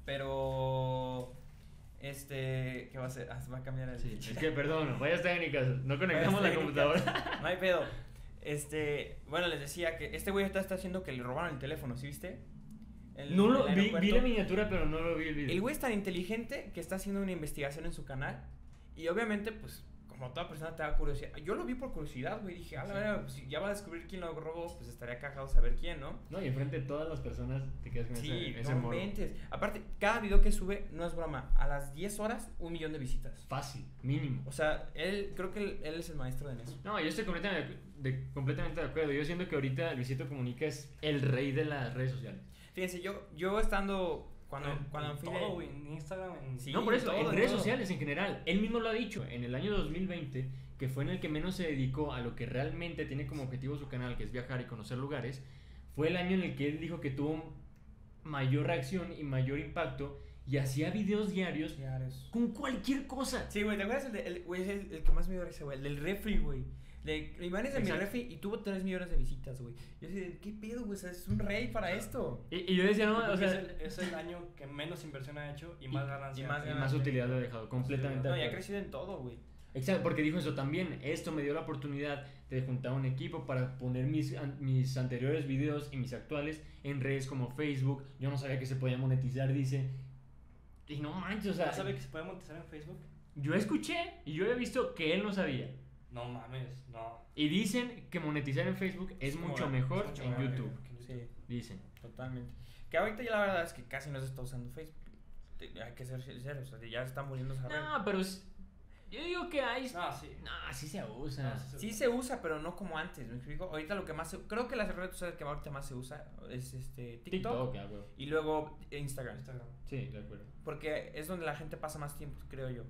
Pero. Este. ¿Qué va a hacer? Ah, se va a cambiar el. Sí, es que perdón, fallas técnicas, no conectamos la computadora. *laughs* No hay pedo. Este. Bueno, les decía que este güey está, está haciendo que le robaron el teléfono, ¿sí viste? El- No lo vi, vi la miniatura, pero no lo vi el video. El güey es tan inteligente que está haciendo una investigación en su canal. Y obviamente, pues, como toda persona te da curiosidad. Yo lo vi por curiosidad, güey. Dije, a la Sí. pues, si ya va a descubrir quién lo robó, pues estaría cagado saber quién, ¿no? No, y enfrente de todas las personas te quedas con Sí, ese, ese no. Aparte, cada video que sube, no es broma, a las 10 horas, un millón de visitas. Fácil, mínimo. O sea, él, creo que él, él es el maestro en eso. No, yo estoy completamente de, completamente de acuerdo. Yo siento que ahorita Luisito Comunica es el rey de las redes sociales. Fíjense, yo, yo estando, cuando, En- cuando en todo, güey, en Instagram, en... Sí, no, por eso, todo, en redes todo. sociales en general. Él mismo lo ha dicho. En el año 2020, que fue en el que menos se dedicó a lo que realmente tiene como objetivo su canal, que es viajar y conocer lugares, fue el año en el que él dijo que tuvo mayor reacción y mayor impacto y hacía videos diarios Diarios. con cualquier cosa. Sí, güey, ¿te acuerdas el, de, el, güey, el, el que más me dio risa, güey? El del refri, güey. Es de mi refri y tuvo 3 millones de visitas, güey. Yo así, ¿qué pedo, güey? O sea, es un rey para esto. Y, y yo decía, no, o sea, es, el, es el año que menos inversión ha hecho y más ganancia. y más y más utilidad lo he dejado, completamente. No, y ha crecido en todo, güey. Exacto, porque dijo eso también. Esto me dio la oportunidad de juntar un equipo para poner mis, an- mis anteriores videos y mis actuales en redes como Facebook. Yo no sabía que se podía monetizar, dice. Y no manches, o sea, ¿No sabe que se puede monetizar en Facebook? yo escuché y yo he visto que él no sabía. No mames, no. Y dicen que monetizar en Facebook es, mucho mejor Es mucho en mejor YouTube. Sí, Dicen. totalmente. Que ahorita ya la verdad es que casi no se está usando Facebook. Hay que ser sinceros, o sea, ya está muriendo esa red. No, pero es- yo digo que hay... No, sí. No, sí se usa. No, sí se Sí se usa, pero no como antes, ¿me explico? Ahorita lo que más se, creo que las redes sociales que ahorita más se usa es este TikTok, TikTok, güey. y luego Instagram, Instagram. Sí, de acuerdo. porque es donde la gente pasa más tiempo, creo yo.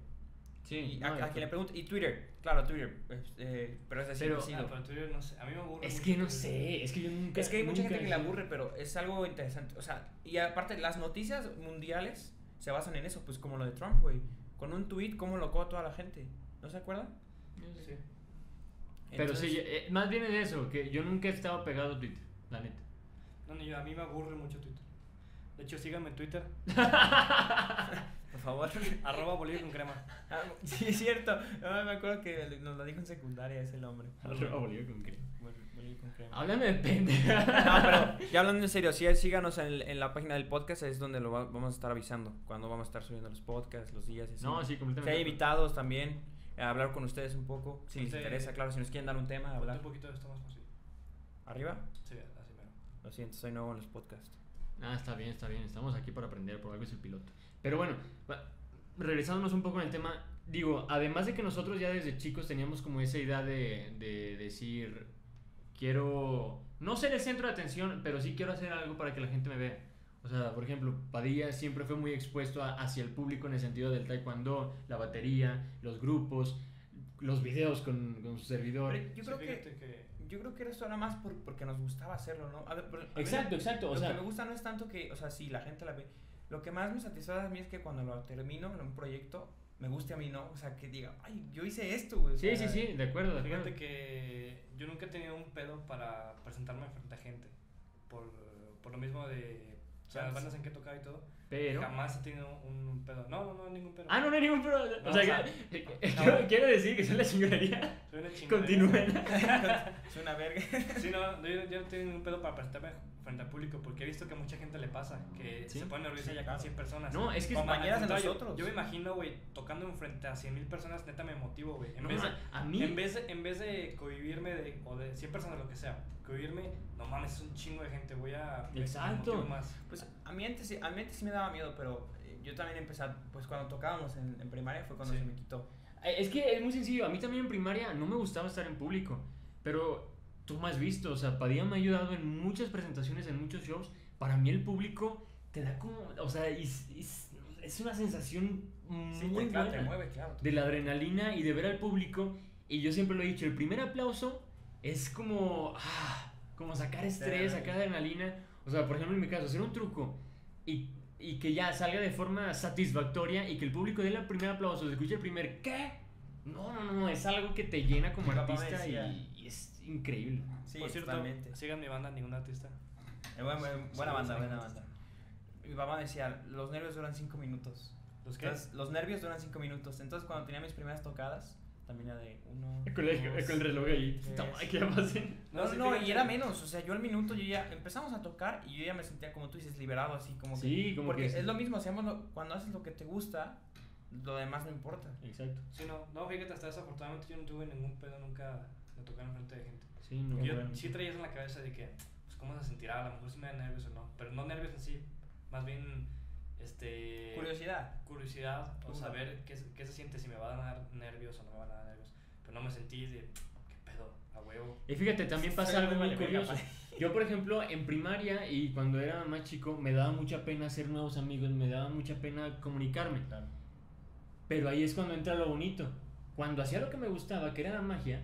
Sí, Y no, a, quien le pregunto, y Twitter, claro, Twitter, eh, pero es de siempre Pero-. Ah, pero Twitter no sé. A mí me aburre. Es que no sé, es que yo nunca... Es que hay mucha gente que le aburre, pero es algo interesante. O sea, y aparte, las noticias mundiales se basan en eso, pues como lo de Trump, güey. Con un tweet, cómo locó a toda la gente. ¿No se acuerdan? Sí. Pero Entonces, sí, eh, más bien es eso, que yo nunca he estado pegado a Twitter, la neta. No, ni yo, a mí me aburre mucho Twitter. De hecho, síganme en Twitter, *laughs* Por favor. *laughs* arroba bolillo con crema. Ah, sí, es cierto. No, me acuerdo que nos lo dijo en secundaria ese nombre. Arroba Bolillo con crema. Bol- bolillo con crema. Háblame de pendeja. No, pero ya hablando en serio, sí, síganos en, en la página del podcast, es donde lo va- vamos a estar avisando, cuando vamos a estar subiendo los podcasts, los días. y así. No, sí, Si completamente. hay invitados también, a hablar con ustedes un poco, si les Sí. interesa, claro, si nos quieren dar un tema, hablar. un poquito de esto más fácil. ¿Arriba? Sí, así mero. Lo siento, soy nuevo en los podcasts. Ah, está bien, está bien. Estamos aquí para aprender, por algo es el piloto. Pero bueno, regresándonos un poco en el tema, digo, además de que nosotros ya desde chicos teníamos como esa idea de, de decir, quiero, no ser el centro de atención, pero sí quiero hacer algo para que la gente me vea. O sea, por ejemplo, Padilla siempre fue muy expuesto a- hacia el público en el sentido del taekwondo, la batería, los grupos, los videos con, con su servidor. Pero yo Sí, creo que, fíjate que yo creo que eso era más por- porque nos gustaba hacerlo, ¿no? A ver, a Exacto, lo- exacto. O lo sea, que me gusta no es tanto que, o sea, sí, la gente la ve. Lo que más me satisface a mí es que cuando lo termino en un proyecto, me guste a mí, ¿no? O sea, que diga, ay, yo hice esto, güey. o sí, sí, sea, sí, de acuerdo, de acuerdo. Fíjate que yo nunca he tenido un pedo para presentarme frente a gente. Por, por lo mismo de o sea, las bandas en que he tocado y todo. Pero... Jamás he tenido un pedo. No, no, no, ningún pedo. Ah, no, no hay ningún. No, o sea, o sea, que- no. *laughs* quiero, quiero decir que son la chingonería. Soy una *laughs* chingadera. Continúen. *laughs* Es una verga. Sí, no, yo, yo no tengo ningún pedo para presentarme frente al público porque he visto que a mucha gente le pasa, que Sí. se pone nerviosa Sí, ya claro. con 100 personas. No, es que compañeras de nosotros. Yo me imagino, güey, tocando en frente a 100 mil personas, neta me motivo, güey. En, No, vez de, a mí... en, vez en vez de cohibirme de, o de 100 personas, lo que sea, cohibirme, no mames, es un chingo de gente, voy a... Exacto. más. Pues a mí antes, sí- a mí antes sí me daba miedo, pero eh, yo también empecé, pues cuando tocábamos en, en primaria fue cuando Sí. se me quitó. Eh, Es que es muy sencillo. A mí también en primaria no me gustaba estar en público. Pero tú me has visto. O sea, Padilla me ha ayudado en muchas presentaciones, en muchos shows. Para mí el público te da como... O sea, es, es, es una sensación Sí, muy te, claro, te buena. mueve, claro. de la adrenalina y de ver al público. Y yo siempre lo he dicho, el primer aplauso es como, ah, como sacar estrés, sacar adrenalina. O sea, por ejemplo, en mi caso, hacer un truco y, y que ya salga de forma satisfactoria y que el público dé el primer aplauso, se escuche el primer ¿qué? No, no, no, es algo que te llena como Mi artista y, increíble. Sí, Por cierto, totalmente. sigan mi banda, ningún artista. Eh, buena, buena- banda, a buena banda. Mi papá me decía, los nervios duran 5 minutos. ¿Los qué? Entonces, los nervios duran 5 minutos. Entonces, cuando tenía mis primeras tocadas, también era de uno. Con el, dos, con el reloj ahí. pasen. No, no, no, y era menos. O sea, yo al minuto yo ya empezamos a tocar y yo ya me sentía, como tú dices, liberado, así como que. Sí, como Porque que sí. es lo mismo, hacemos lo- cuando haces lo que te gusta, lo demás no importa. Exacto. Sí, no, no, fíjate, hasta desafortunadamente yo no tuve ningún pedo nunca de tocar en frente de gente. Sí, no, yo bueno. sí traía eso en la cabeza de que, pues, ¿cómo se sentirá? A lo mejor sí me da nervios o no. Pero no nervios en sí, más bien, este... Curiosidad. Curiosidad o Uh. saber qué, se- qué se siente, si me va a dar nervios o no me van a dar nervios. Pero no me sentí de, ¿qué pedo? A huevo. Y fíjate, también pasa Soy algo muy vale curioso. Yo, por ejemplo, en primaria y cuando era más chico, me daba mucha pena hacer nuevos amigos, me daba mucha pena comunicarme. Pero ahí es cuando entra lo bonito. Cuando hacía lo que me gustaba, que era la magia,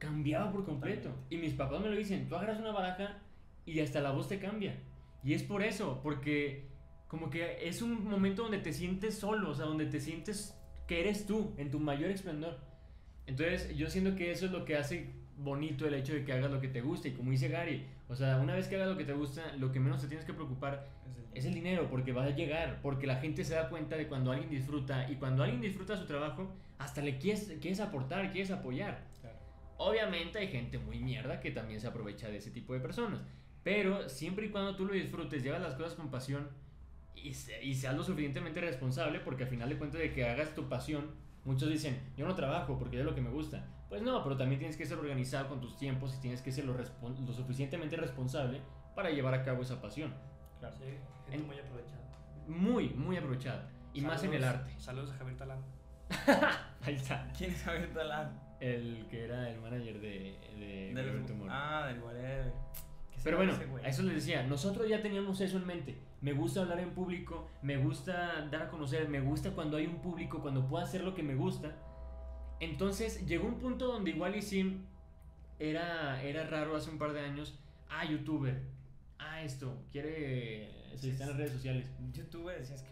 cambiaba por completo. Totalmente. Y mis papás me lo dicen, tú agarras una baraja y hasta la voz te cambia. Y es por eso, porque como que es un momento donde te sientes solo, o sea, donde te sientes que eres tú, en tu mayor esplendor. Entonces, yo siento que eso es lo que hace bonito el hecho de que hagas lo que te gusta. Y como dice Gary, o sea, una vez que hagas lo que te gusta, lo que menos te tienes que preocupar es el dinero, porque va a llegar, porque la gente se da cuenta de cuando alguien disfruta y cuando alguien disfruta su trabajo, hasta le quieres, quieres aportar, quieres apoyar. Obviamente hay gente muy mierda que también se aprovecha de ese tipo de personas, pero siempre y cuando tú lo disfrutes, llevas las cosas con pasión y, se- y seas lo suficientemente responsable, porque al final de cuentas de que hagas tu pasión, muchos dicen, yo no trabajo porque es lo que me gusta. Pues no, pero también tienes que ser organizado con tus tiempos y tienes que ser lo, respon- lo suficientemente responsable para llevar a cabo esa pasión. Claro. Sí, gente En- muy aprovechada. Muy, muy aprovechada. Y más en el arte. Saludos a Javier Talán. *laughs* Ahí está. ¿Quién es Javier Talán? El que era el manager de, de, Del- Whatever Tomorrow. Ah, del whatever. ¿Qué Pero bueno, a eso les decía, nosotros ya teníamos eso en mente. Me gusta hablar en público, me gusta dar a conocer, me gusta cuando hay un público, cuando puedo hacer lo que me gusta. Entonces llegó un punto donde igual y sí era, era raro hace un par de años. Ah, youtuber. Ah, esto, quiere... Se está en las redes sociales. YouTube decías que.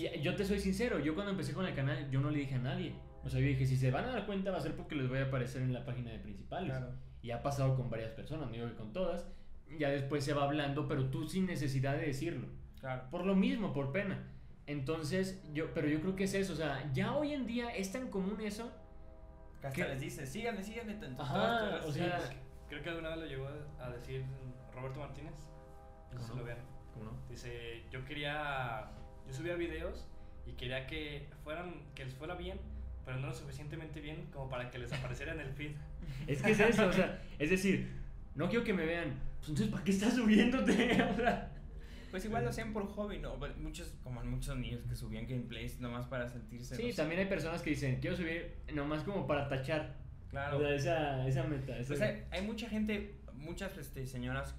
Y yo te soy sincero, yo cuando empecé con el canal, yo no le dije a nadie. O sea, yo dije, si se van a dar cuenta va a ser porque les voy a aparecer en la página de principales. Claro. Y ha pasado con varias personas, no digo que con todas. Ya después se va hablando, pero tú sin necesidad de decirlo. Claro. Por lo mismo, por pena. Entonces, yo, pero yo creo que es eso, o sea, ya hoy en día es tan común eso. Que hasta ¿Qué? les dice, síganme, síganme. todas Ajá, o sea, sociales". Creo que alguna vez lo llegó a- a decir Roberto Martínez. No sé si ¿Cómo? lo vean. ¿Cómo no? Dice, yo quería, yo subía videos y quería que fueran, que les fuera bien, pero no lo suficientemente bien como para que les apareciera en el feed. *laughs* Es que es eso, o sea, es decir, no quiero que me vean. Pues entonces, ¿para qué estás subiéndote? *laughs* O sea, Pues igual lo hacían por hobby, ¿no? Pero Muchos, como muchos niños que subían gameplays nomás para sentirse. sí, también hay personas que dicen, quiero subir nomás como para tachar. Claro. O sea, esa, esa meta. esa- Pues hay, hay mucha gente, muchas este, señoras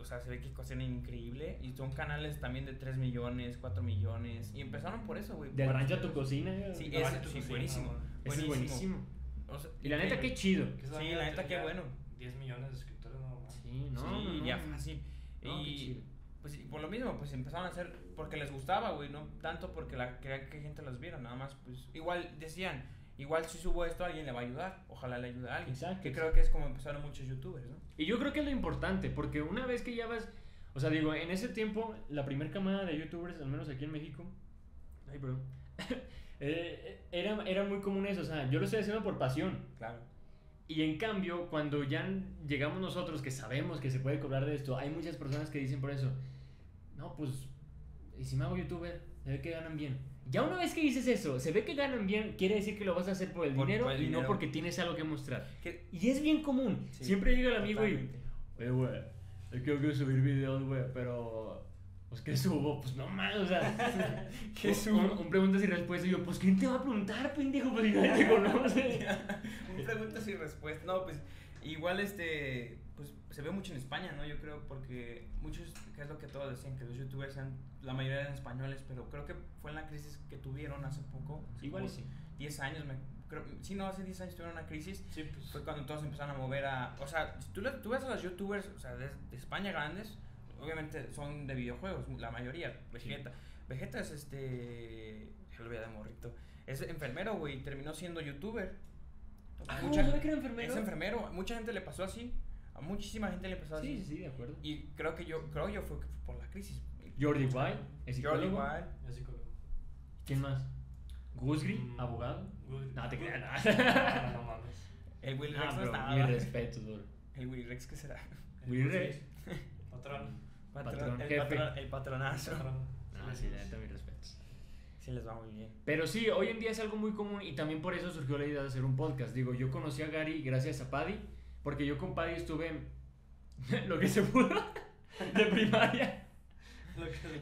o sea, se ve que cocinan increíble y son canales también de 3 millones, 4 millones y empezaron por eso, güey. Del rancho a tu cocina. Sí, cocina, buenísimo. es buenísimo. O sea, Y la neta, qué chido. Que Sí, la neta, qué bueno. 10 millones de suscriptores, no. Sí, no, sí, no, no. ya fácil. No, qué y chido. pues y por lo mismo, pues empezaron a hacer porque les gustaba, güey, no tanto porque la, querían que gente los viera, nada más, pues igual decían, igual si subo esto alguien le va a ayudar, ojalá le ayude a alguien. Exacto, Que exacto. creo que es como empezaron muchos youtubers, ¿no? Y yo creo que es lo importante, porque una vez que ya vas, o sea, digo, en ese tiempo, la primera camada de youtubers, al menos aquí en México, ay, bro, *laughs* eh, era, era muy común eso, o sea, yo lo estoy haciendo por pasión. Claro. Y en cambio, cuando ya llegamos nosotros que sabemos que se puede cobrar de esto, hay muchas personas que dicen por eso, no, pues, y si me hago youtuber, se ve que ganan bien. Ya una vez que dices eso, se ve que ganan bien, quiere decir que lo vas a hacer por el Por- dinero por el y no porque tienes algo que mostrar. Y es bien común. Sí, Siempre llega el amigo y. Oye, güey, yo quiero que subir videos, güey, pero. Pues, ¿qué subo? Pues no más, o sea. *laughs* ¿Qué subo? Un, un preguntas y respuestas. Y yo, pues, ¿quién te va a preguntar, pendejo? Pues, *laughs* nadie te conoce. *laughs* Un preguntas y respuestas. No, pues igual este pues se ve mucho en España, ¿no? Yo creo porque muchos que es lo que todos decían que los youtubers eran la mayoría eran españoles, pero creo que fue en la crisis que tuvieron hace poco, Igual sí. 10 años, me creo, sí, no, hace 10 años tuvieron una crisis. Sí, pues. Fue cuando todos empezaron a mover a, o sea, tú, tú ves a los youtubers, o sea, de, de España grandes, obviamente son de videojuegos, la mayoría, Vegeta. Vegeta es este, ya lo veía de morrito, es enfermero, güey, terminó siendo youtuber. Ah, Mucha- ¿no sabía que era enfermero? es enfermero. A mucha gente le pasó así. A muchísima gente le pasó Sí, así. sí, sí, de acuerdo. Y creo que yo, creo yo fue por la crisis. Jordi Wild, es Jordi psicólogo. Wild. Yo psicólogo. ¿Quién más? Gusgri, Mm, abogado. Good- No, te creas, No, no mames. El Willy Ah, Rex no bro, estaba. mi respeto, bro. El Willy Rex, ¿qué será? Willy Rex. Patrón. Patrón, el, jefe. patrón- el patronazo. Patrón. Ah, sí, la neta, mis respetos. Sí, les va muy bien. Pero sí, hoy en día es algo muy común y también por eso surgió la idea de hacer un podcast. Digo, yo conocí a Gary gracias a Paddy, porque yo con Paddy estuve *laughs* lo que se pudo *laughs* de primaria. Lo que-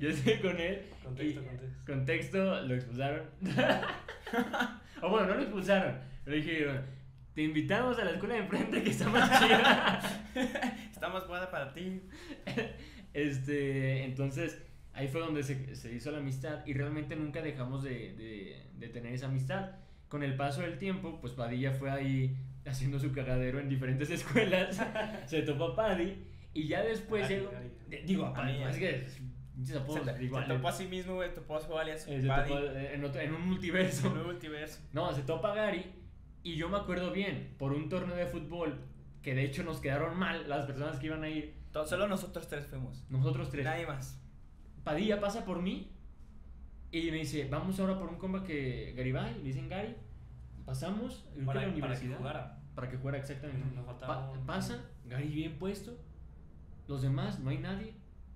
Yo estuve con él. Contexto, y- contexto. Contexto, lo expulsaron. *laughs* o bueno, no lo expulsaron. Le dijeron, te invitamos a la escuela de enfrente que está más chida. Está más buena para ti. Este, entonces, ahí fue donde se, se hizo la amistad y realmente nunca dejamos de, de- de tener esa amistad. Con el paso del tiempo, pues Padilla fue ahí haciendo su cagadero en diferentes *laughs* escuelas, se topó a Paddy y ya después Gary. de- digo a Paddy, es que pinches Se, topó a sí mismo, güey. Topó a su alias. eh, Paddy, topó en, otro- en un multiverso. en un multiverso. No, se topa a Gary y yo me acuerdo bien, por un torneo de fútbol que de hecho nos quedaron mal las personas que iban a ir, Solo nosotros tres fuimos. nosotros tres. Nadie más. Padilla pasa por mí y me dice, vamos ahora por un compa que Garibay, le dicen Gary, pasamos, creo que Para, la para que jugara. Para que fuera exactamente. Nos faltaba Pa- un- pasa, Gary bien puesto, los demás, no hay nadie,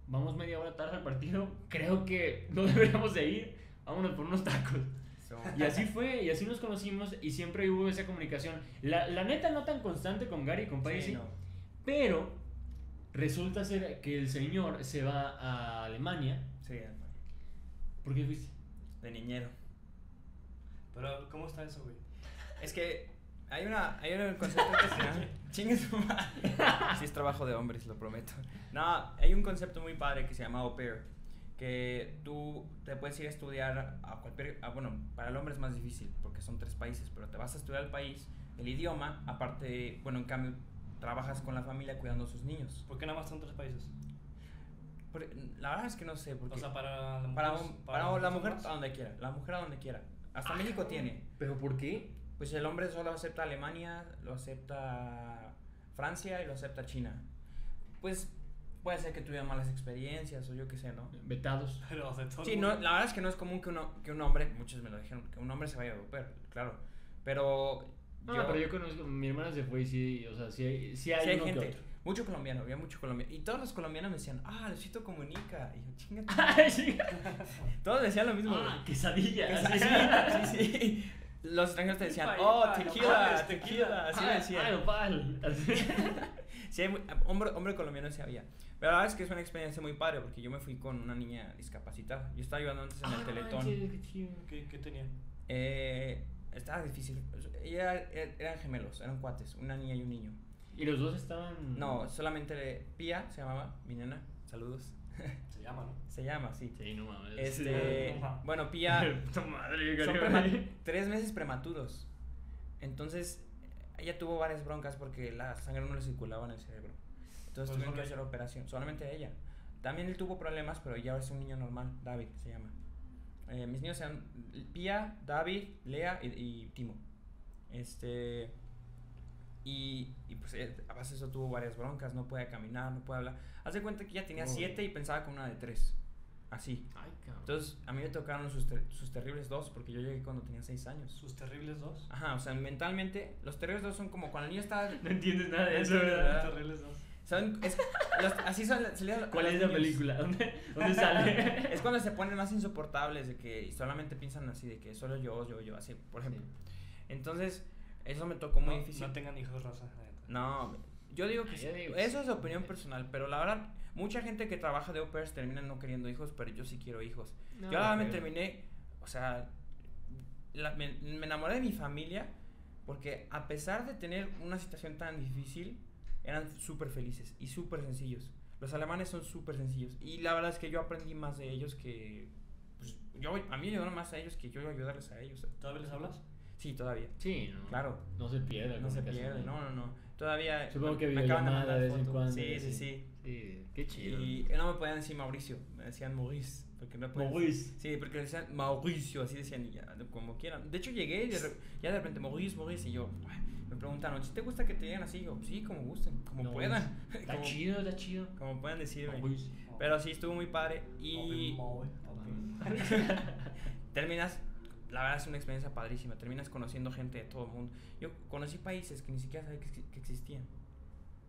vamos media hora tarde al partido, creo que no *laughs* deberíamos de ir, vámonos por unos tacos. So- Y así fue, y así nos conocimos y siempre hubo esa comunicación. La, la neta no tan constante con Gary y con Paddy, Sí, no. pero resulta ser que el señor se va a Alemania. Sí, ¿Por qué fuiste? de niñero. Pero, ¿cómo está eso, güey? Es que hay una hay un concepto que se *laughs* llama chingue su madre. Sí es trabajo de hombres, lo prometo. No, hay un concepto muy padre que se llama au pair, que tú te puedes ir a estudiar a cualquier a- bueno, para el hombre es más difícil porque son tres países, pero te vas a estudiar al país, el idioma, aparte, bueno, en cambio trabajas con la familia cuidando a sus niños. ¿Por qué nada más son tres países? La verdad es que no sé, porque O sea, para la mujer. para, un- para la mujer más. a donde quiera, la mujer a donde quiera. Hasta Ah, México tiene. ¿Pero por qué? Pues el hombre solo acepta Alemania, lo acepta Francia y lo acepta China. Pues puede ser que tuvieran malas experiencias o yo qué sé, ¿no? Vetados. *laughs* Pero, sea, todo Sí, no, la verdad es que no es común que, uno, que un hombre, muchos me lo dijeron, que un hombre se vaya a europeer, claro. Pero. No, pero yo conozco, mi hermana se fue y sí, o sea, sí hay, sí hay, sí hay uno que gente, otro. mucho colombiano, había mucho colombiano. Y todos los colombianos me decían, ah, Luisito comunica. Y yo, *laughs* sí. todos decían lo mismo. Ah, quesadilla. Que sí, sí, *laughs* sí. Los extranjeros te decían, oh, tequila, tequila, así me Ah, decían. ah. *laughs* Sí, muy- hombre, hombre colombiano sí había. Pero la verdad es que es una experiencia muy padre porque yo me fui con una niña discapacitada. Yo estaba ayudando antes en Ah, el no Teletón. qué. ¿Qué, tenía? Eh, estaba difícil. Ella, er- eran gemelos, eran cuates, una niña y un niño. Y los dos estaban. No, solamente Pía se llamaba, mi nena, saludos. Se llama, ¿no? Se llama, sí. Sí, no mames. Este, bueno, Pía Puta *laughs* madre, son tres meses prematuros. Entonces, ella tuvo varias broncas porque la sangre no le circulaba en el cerebro. Entonces Pues tuvieron que hacer ella. operación, solamente ella. También él tuvo problemas, pero ya es un niño normal, David se llama. Eh, mis niños eran Pía, David, Lea y, y Timo. Este. Y, y pues eh, a base de eso tuvo varias broncas, no podía caminar, no puede hablar. Haz de cuenta que ya tenía Uy. siete y pensaba con una de tres. Así. Ay, cabrón. Entonces, a mí me tocaron sus, ter- sus terribles dos, porque yo llegué cuando tenía seis años. Sus terribles dos. Ajá, o sea, mentalmente, los terribles dos son como cuando el niño está. *laughs* no entiendes nada de eso, Sí, ¿verdad? ¿verdad? Terribles dos. Son, es- los- así son. se le- a ¿Cuál los es la película? ¿Dónde, dónde sale? *laughs* Es cuando se ponen más insoportables, de que solamente piensan así, de que solo yo, yo, yo, así, por ejemplo. Entonces, eso me tocó muy no, difícil. No tengan hijos rosa. la neta. No, yo digo que Ah, sí. digo Eso sí. es opinión personal, pero la verdad, mucha gente que trabaja de au pairs termina no queriendo hijos, pero yo sí quiero hijos. No, yo ahora me creo. terminé, o sea, la- me, me enamoré de mi familia porque a pesar de tener una situación tan difícil, eran súper felices y súper sencillos. Los alemanes son súper sencillos y la verdad es que yo aprendí más de ellos que... Pues, yo, a mí me ayudaron más a ellos que yo ayudarles a ellos. ¿Todavía les hablas? Sí, todavía. Sí, no. Claro. No se pierde. No se pierde, no, no, no. Todavía... Supongo que me acaban de mandar de vez en cuando. Sí, sí, sí. Sí, qué chido. Y no me podían decir Mauricio, me decían Maurice. Porque no podían- Maurice. Sí, porque decían Mauricio, así decían, ya, como quieran. De hecho, llegué y de ya de repente Maurice, Maurice, y yo, me preguntaron, ¿si te gusta que te digan así? Y yo, sí, como gusten, como No, puedan. *laughs* Está como, chido, está chido. como puedan decirme. Maurice. Pero sí, estuvo muy padre. Y *laughs* terminas, la verdad es una experiencia padrísima. Terminas conociendo gente de todo el mundo. Yo conocí países que ni siquiera sabía que, exi- que existían.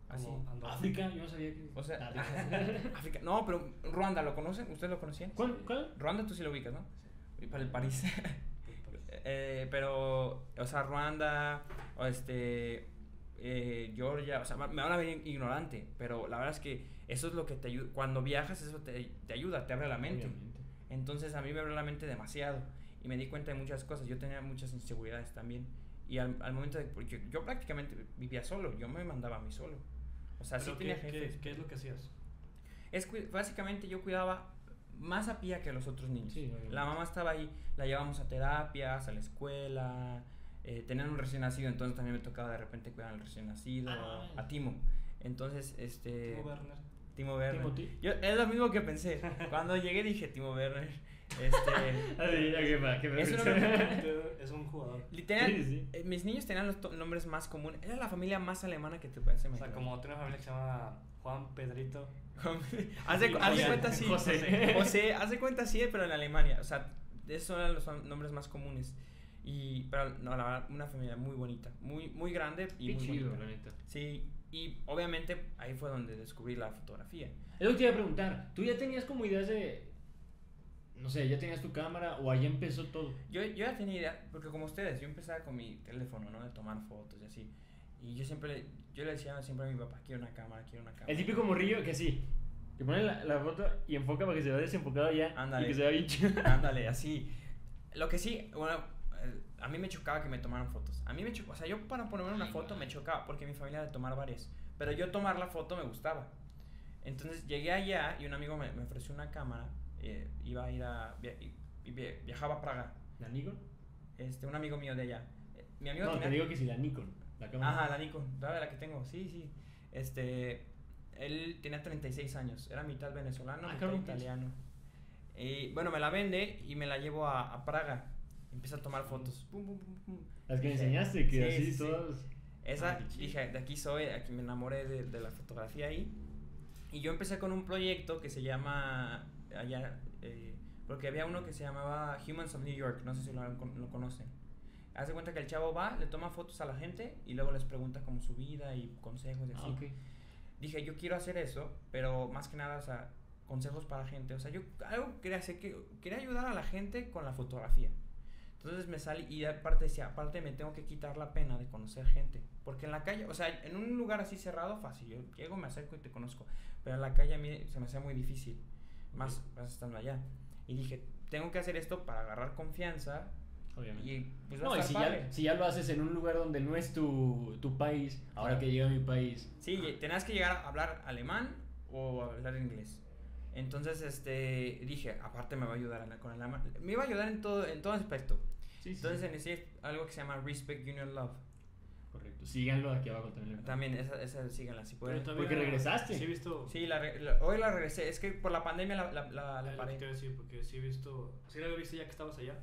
Así. África, yo no sabía que. O sea, *laughs* África. No, pero Ruanda, ¿lo conocen? ¿Ustedes lo conocían? ¿Cuál? ¿Cuál? Ruanda tú sí lo ubicas, ¿no? Y Para el *laughs* París. Eh, pero, o sea, Ruanda, o este, eh, Georgia, o sea, me van a ver ignorante, pero la verdad es que eso es lo que te ayuda. Cuando viajas, eso te, te ayuda, te abre la mente. Obviamente. Entonces, a mí me abrió la mente demasiado y me di cuenta de muchas cosas. Yo tenía muchas inseguridades también. Y al, al momento de. Porque yo prácticamente vivía solo, yo me mandaba a mí solo. O sea, sí Pero tenía ¿qué, jefes. qué, qué es lo que hacías? Es básicamente yo cuidaba más a Pía que a los otros niños. Sí, la mamá estaba ahí, la llevábamos a terapias, a la escuela, eh, tenían un recién nacido, entonces también me tocaba de repente cuidar al recién nacido, Ah. a Timo. Entonces, este... Timo Werner. Timo Werner. Timothy. Yo, es lo mismo que pensé. *laughs* Cuando llegué dije Timo Werner. Este... *laughs* Es gusta. Es un jugador. Literal, Sí, sí. eh, mis niños tenían los nombres más comunes. Era la familia más alemana que te puedes O sea, imaginar. como tiene una familia que se llama Juan Pedrito. haz de, Y haz de José. cuenta así. José. José, haz de cuenta así, pero en Alemania. O sea, esos son los nombres más comunes. Y, pero no, la verdad, una familia muy bonita. Muy, muy grande y Qué muy chido, la bonita. neta. Sí, y obviamente ahí fue donde descubrí la fotografía. Es lo que te iba a preguntar. ¿Tú ya tenías como ideas de. No sé, ya tenías tu cámara o ahí empezó todo? Yo, yo ya tenía idea, porque como ustedes, yo empezaba con mi teléfono, ¿no? De tomar fotos y así. Y yo siempre, le- yo le decía siempre a mi papá, quiero una cámara, quiero una cámara. El típico morrillo que sí. Que pone la, la foto y enfoca para que se vea desenfocado ya. Ándale. Y que se vea bien. Ándale, así. Lo que sí, bueno, a mí me chocaba que me tomaran fotos. A mí me chocaba, o sea, yo para ponerme una foto me chocaba porque mi familia de tomar varias. Pero yo tomar la foto me gustaba. Entonces llegué allá y un amigo me, me ofreció una cámara. eh, iba a ir a. via- viajaba a Praga. ¿La Nikon? Este, un amigo mío de allá. Eh, Mi amigo No, te digo que sí, la Nikon. La cámara. Ajá, la Nikon, la, la que tengo, sí, sí. Este, él tenía 36 años, era mitad venezolano, Ah, mitad italiano. Y bueno, me la vende y me la llevo a, a Praga. Empieza a tomar fotos. Pum, pum, pum, pum. Las que me Dije, enseñaste, que sí, así sí, sí. todas. Esa, Ah, qué chido. dije, de aquí soy, aquí me enamoré de, de la fotografía ahí. Y yo empecé con un proyecto que se llama, allá, eh, porque había uno que se llamaba Humans of New York, no sé si lo, lo conocen. Haz de cuenta que el chavo va, le toma fotos a la gente y luego les pregunta como su vida y consejos y así. Ah, ok. Dije, yo quiero hacer eso, pero más que nada, o sea, consejos para la gente. O sea, yo algo quería hacer, que quería ayudar a la gente con la fotografía. Entonces me salí y aparte decía, aparte me tengo que quitar la pena de conocer gente. Porque en la calle, o sea, en un lugar así cerrado, fácil. Yo llego, me acerco y te conozco. Pero en la calle a mí se me hacía muy difícil. Más, más estando allá. Y dije, tengo que hacer esto para agarrar confianza. Obviamente. Y pues No, y si ya, si ya lo haces en un lugar donde no es tu, tu país, ahora que llega a mi país. Sí, tenías que llegar a hablar alemán o hablar inglés. Entonces, este, dije, aparte me va a ayudar con el alemán. Me iba a ayudar en todo, en todo aspecto. Sí, sí, Entonces, sí. inicié algo que se llama Respect Union Love. Correcto. Síganlo aquí abajo también. También, esa, esa síganla si Pero pueden. Porque regresaste. Sí, he visto. Sí, la la- hoy la regresé. Es que por la pandemia la, la, la, la que paré. te iba a decir, porque sí he visto. Sí, la viste ya que estabas allá.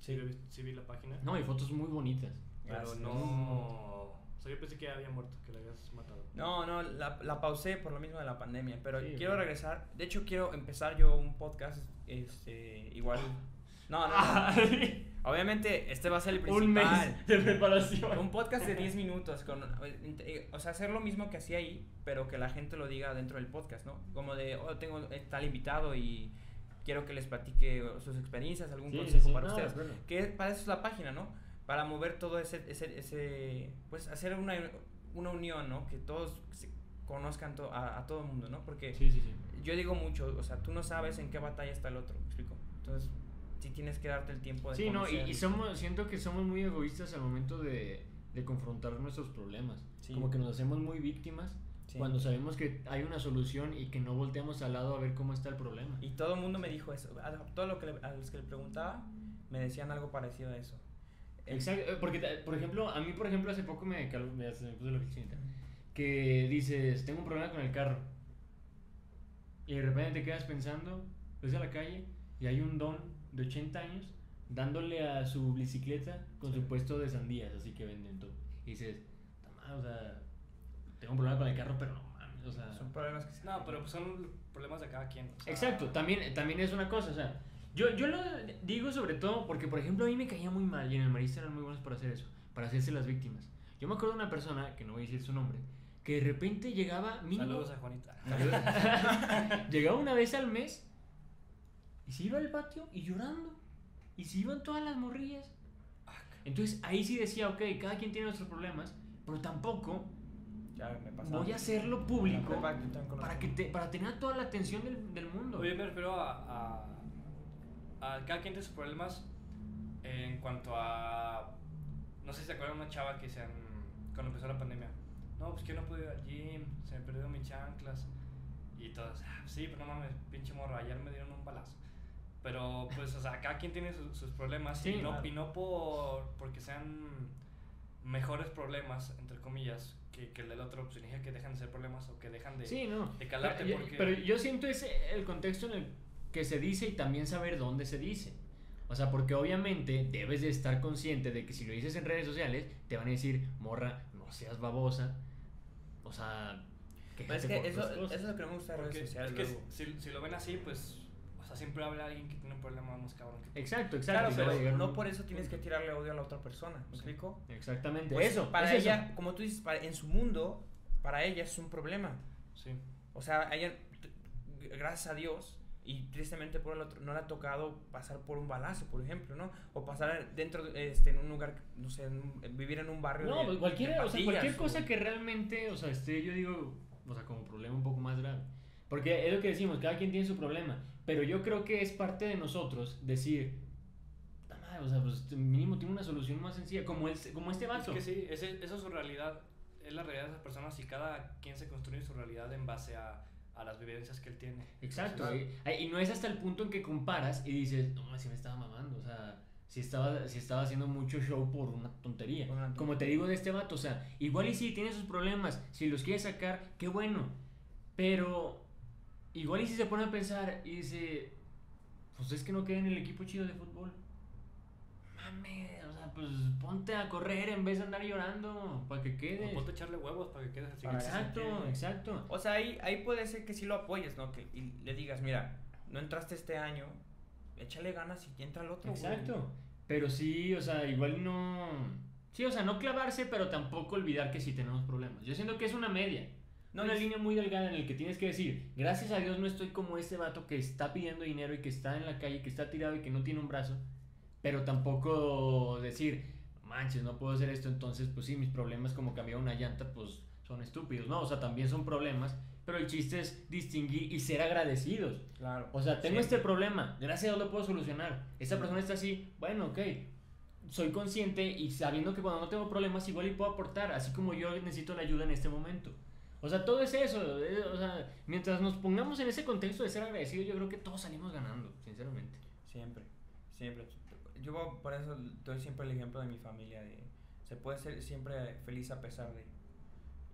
Sí, Sí. lo vi, sí vi la página. No, hay fotos muy bonitas. pero no. O sea, yo pensé que ya había muerto, que la habías matado. No, no, la, la pausé por lo mismo de la pandemia, pero Sí, quiero regresar. De hecho, quiero empezar yo un podcast, este, igual. No, no. *laughs* Obviamente, este va a ser el Un mes principal. de preparación. Un podcast de 10 minutos, con, eh, o sea, hacer lo mismo que hacía ahí, pero que la gente lo diga dentro del podcast, ¿no? Como de, oh, tengo tal invitado y quiero que les platique sus experiencias, algún Sí, consejo sí. para No, ustedes. bueno. Que para eso es la página, ¿no? Para mover todo ese, ese, ese pues hacer una, una unión, ¿no? Que todos se conozcan to- a, a todo el mundo, ¿no? Porque sí. yo digo mucho, o sea, tú no sabes en qué batalla está el otro, ¿me explico? Entonces, sí tienes que darte el tiempo de Sí, no, y, y somos, siento que somos muy egoístas al momento de, de confrontar nuestros problemas. Sí. Como que nos hacemos muy víctimas Sí. cuando sabemos que hay una solución y que no volteamos al lado a ver cómo está el problema. Y todo el mundo me dijo eso. A todo lo que le- a los que le preguntaba me decían algo parecido a eso. Exacto, eh, porque por ejemplo, a mí por ejemplo hace poco me, me, me puso la chinita, que dices, tengo un problema con el carro. Y de repente te quedas pensando, ves a la calle y hay un don de 80 años dándole a su bicicleta con su puesto de sandías, así que venden todo. Y dices, "Ta madre, o sea, tengo un problema con el carro, pero no mames, o sea... Son problemas que se No, pero pues son problemas de cada quien. o sea, Exacto, también, también es una cosa, o sea, yo, yo lo digo sobre todo porque, por ejemplo, a mí me caía muy mal y en el Marista eran muy buenos para hacer eso, para hacerse las víctimas. Yo me acuerdo de una persona, que no voy a decir su nombre, que de repente llegaba mínimo... Saludos a Juanita. *laughs* llegaba una vez al mes y se iba al patio y llorando. Y se iban todas las morrillas. Entonces ahí sí decía, ok, cada quien tiene nuestros problemas, pero tampoco Ya me voy a hacerlo público prepa yo para, que te, para tener toda la atención del, del mundo. Oye, me refiero a, a, a cada quien tiene sus problemas en cuanto a. No sé si se acuerdan de una chava que se cuando empezó la pandemia. No, pues que no pude ir al gym, se me perdieron mis chanclas. Y todos, ah, sí, pero no mames, pinche morro, ayer me dieron un balazo. Pero pues, o sea, cada quien tiene sus- sus problemas Sí, y, no, claro. y no por, porque sean mejores problemas, entre comillas, que, que el del otro, pues significa que dejan de ser problemas o que dejan de, Sí, no. de calarte pero, yo- porque... pero yo siento ese el contexto en el que se dice y también saber dónde se dice. O sea, porque obviamente debes de estar consciente de que si lo dices en redes sociales, te van a decir, morra, no seas babosa. O sea, quéjate es que eso, eso es lo que no me gusta de redes es sociales. que luego. si, si lo ven así, pues, sea, siempre habla alguien que tiene un problema más cabrón que tú. Exacto, exacto. Claro, va a pero llegar no por eso tienes que tirarle odio a la otra persona. ¿Me Sí. explico? Exactamente. Pues eso, para es eso. ella, como tú dices, para- en su mundo, para ella es un problema. Sí. O sea, a ella, gracias a Dios, y tristemente por el otro, no le ha tocado pasar por un balazo, por ejemplo, ¿no? O pasar dentro, de- este, en un lugar, no sé, en vivir en un barrio. No, de- cualquier, de o sea, cualquier o- cosa que realmente, o sea, esté, yo digo, o sea, como problema un poco más grave. Porque es lo que decimos, cada quien tiene su problema. Pero yo creo que es parte de nosotros decir, "Ta madre, o sea, pues mínimo tiene una solución más sencilla, como, el, como este Es vato. que sí, ese, esa es su realidad, es la realidad de esas personas y cada quien se construye su realidad en base a, a las vivencias que él tiene. Exacto. Entonces, Y, y no es hasta el punto en que comparas y dices, no, así me estaba mamando, o sea, si estaba, si estaba haciendo mucho show por una tontería. Una Como te digo de este vato, o sea, igual y sí tiene sus problemas, si los quiere sacar, qué bueno. Pero igual y si se pone a pensar y dice, pues es que no queda en el equipo chido de fútbol. mames, o sea, pues ponte a correr en vez de andar llorando, para que O quedes. ponte a echarle huevos para que quedes así. Exacto, exacto. O sea, ahí, ahí puede ser que sí lo apoyes, ¿no? Que y le digas, mira, no entraste este año, échale ganas y entra el otro, güey". Exacto. Pero sí, o sea, igual no. Sí, o sea, no clavarse, pero tampoco olvidar que sí tenemos problemas. Yo siento que es una media. No, una y- línea muy delgada en el que tienes que decir, gracias a Dios no estoy como ese vato que está pidiendo dinero y que está en la calle, que está tirado y que no tiene un brazo. Pero tampoco decir, manches, no puedo hacer esto, entonces pues sí, mis problemas como cambiar una llanta pues son estúpidos, ¿no? O sea, también son problemas, pero el chiste es distinguir y ser agradecidos. Claro. O sea, tengo Sí. este problema, gracias a Dios lo puedo solucionar. Esta persona está así, bueno, ok. Soy consciente y sabiendo que cuando no tengo problemas igual y puedo aportar, así como yo necesito la ayuda en este momento. O sea, todo es eso. eh, O sea, mientras nos pongamos en ese contexto de ser agradecidos, yo creo que todos salimos ganando, sinceramente. Siempre, siempre. Yo por eso doy siempre el ejemplo de mi familia, de se puede ser siempre feliz a pesar de.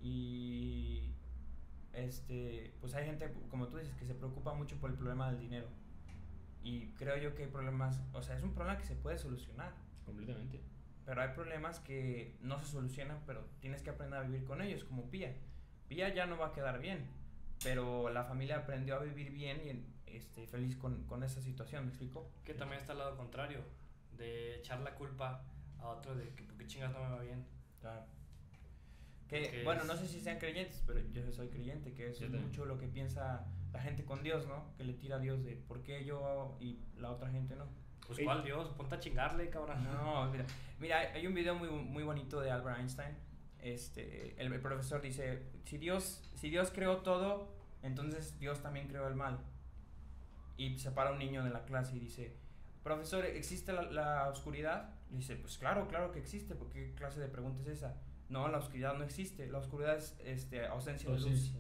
Y este, pues hay gente, como tú dices, que se preocupa mucho por el problema del dinero. Y creo yo que hay problemas, o sea, es un problema que se puede solucionar, Completamente. pero hay problemas que no se solucionan, pero tienes que aprender a vivir con ellos, como Pía. Pía ya no va a quedar bien, pero la familia aprendió a vivir bien y este, feliz con, con esa situación, ¿me explico? Que también está al lado contrario, de echar la culpa a otro de que porque chingas no me va bien. Claro. Que, bueno, es- no sé si sean creyentes, pero yo soy creyente, que eso es mucho lo que piensa la gente con Dios, ¿no? Que le tira a Dios de por qué yo y la otra gente no. Pues Ey. cuál Dios, ponte a chingarle, cabrón. No, mira, mira, hay un video muy, muy bonito de Albert Einstein. Este, el, el profesor dice, si Dios, si Dios creó todo, entonces Dios también creó el mal. Y se para un niño de la clase y dice, profesor, ¿existe la, la oscuridad? Le dice, pues claro, claro que existe, porque ¿qué clase de pregunta es esa? No, la oscuridad no existe, la oscuridad es este, ausencia de luz.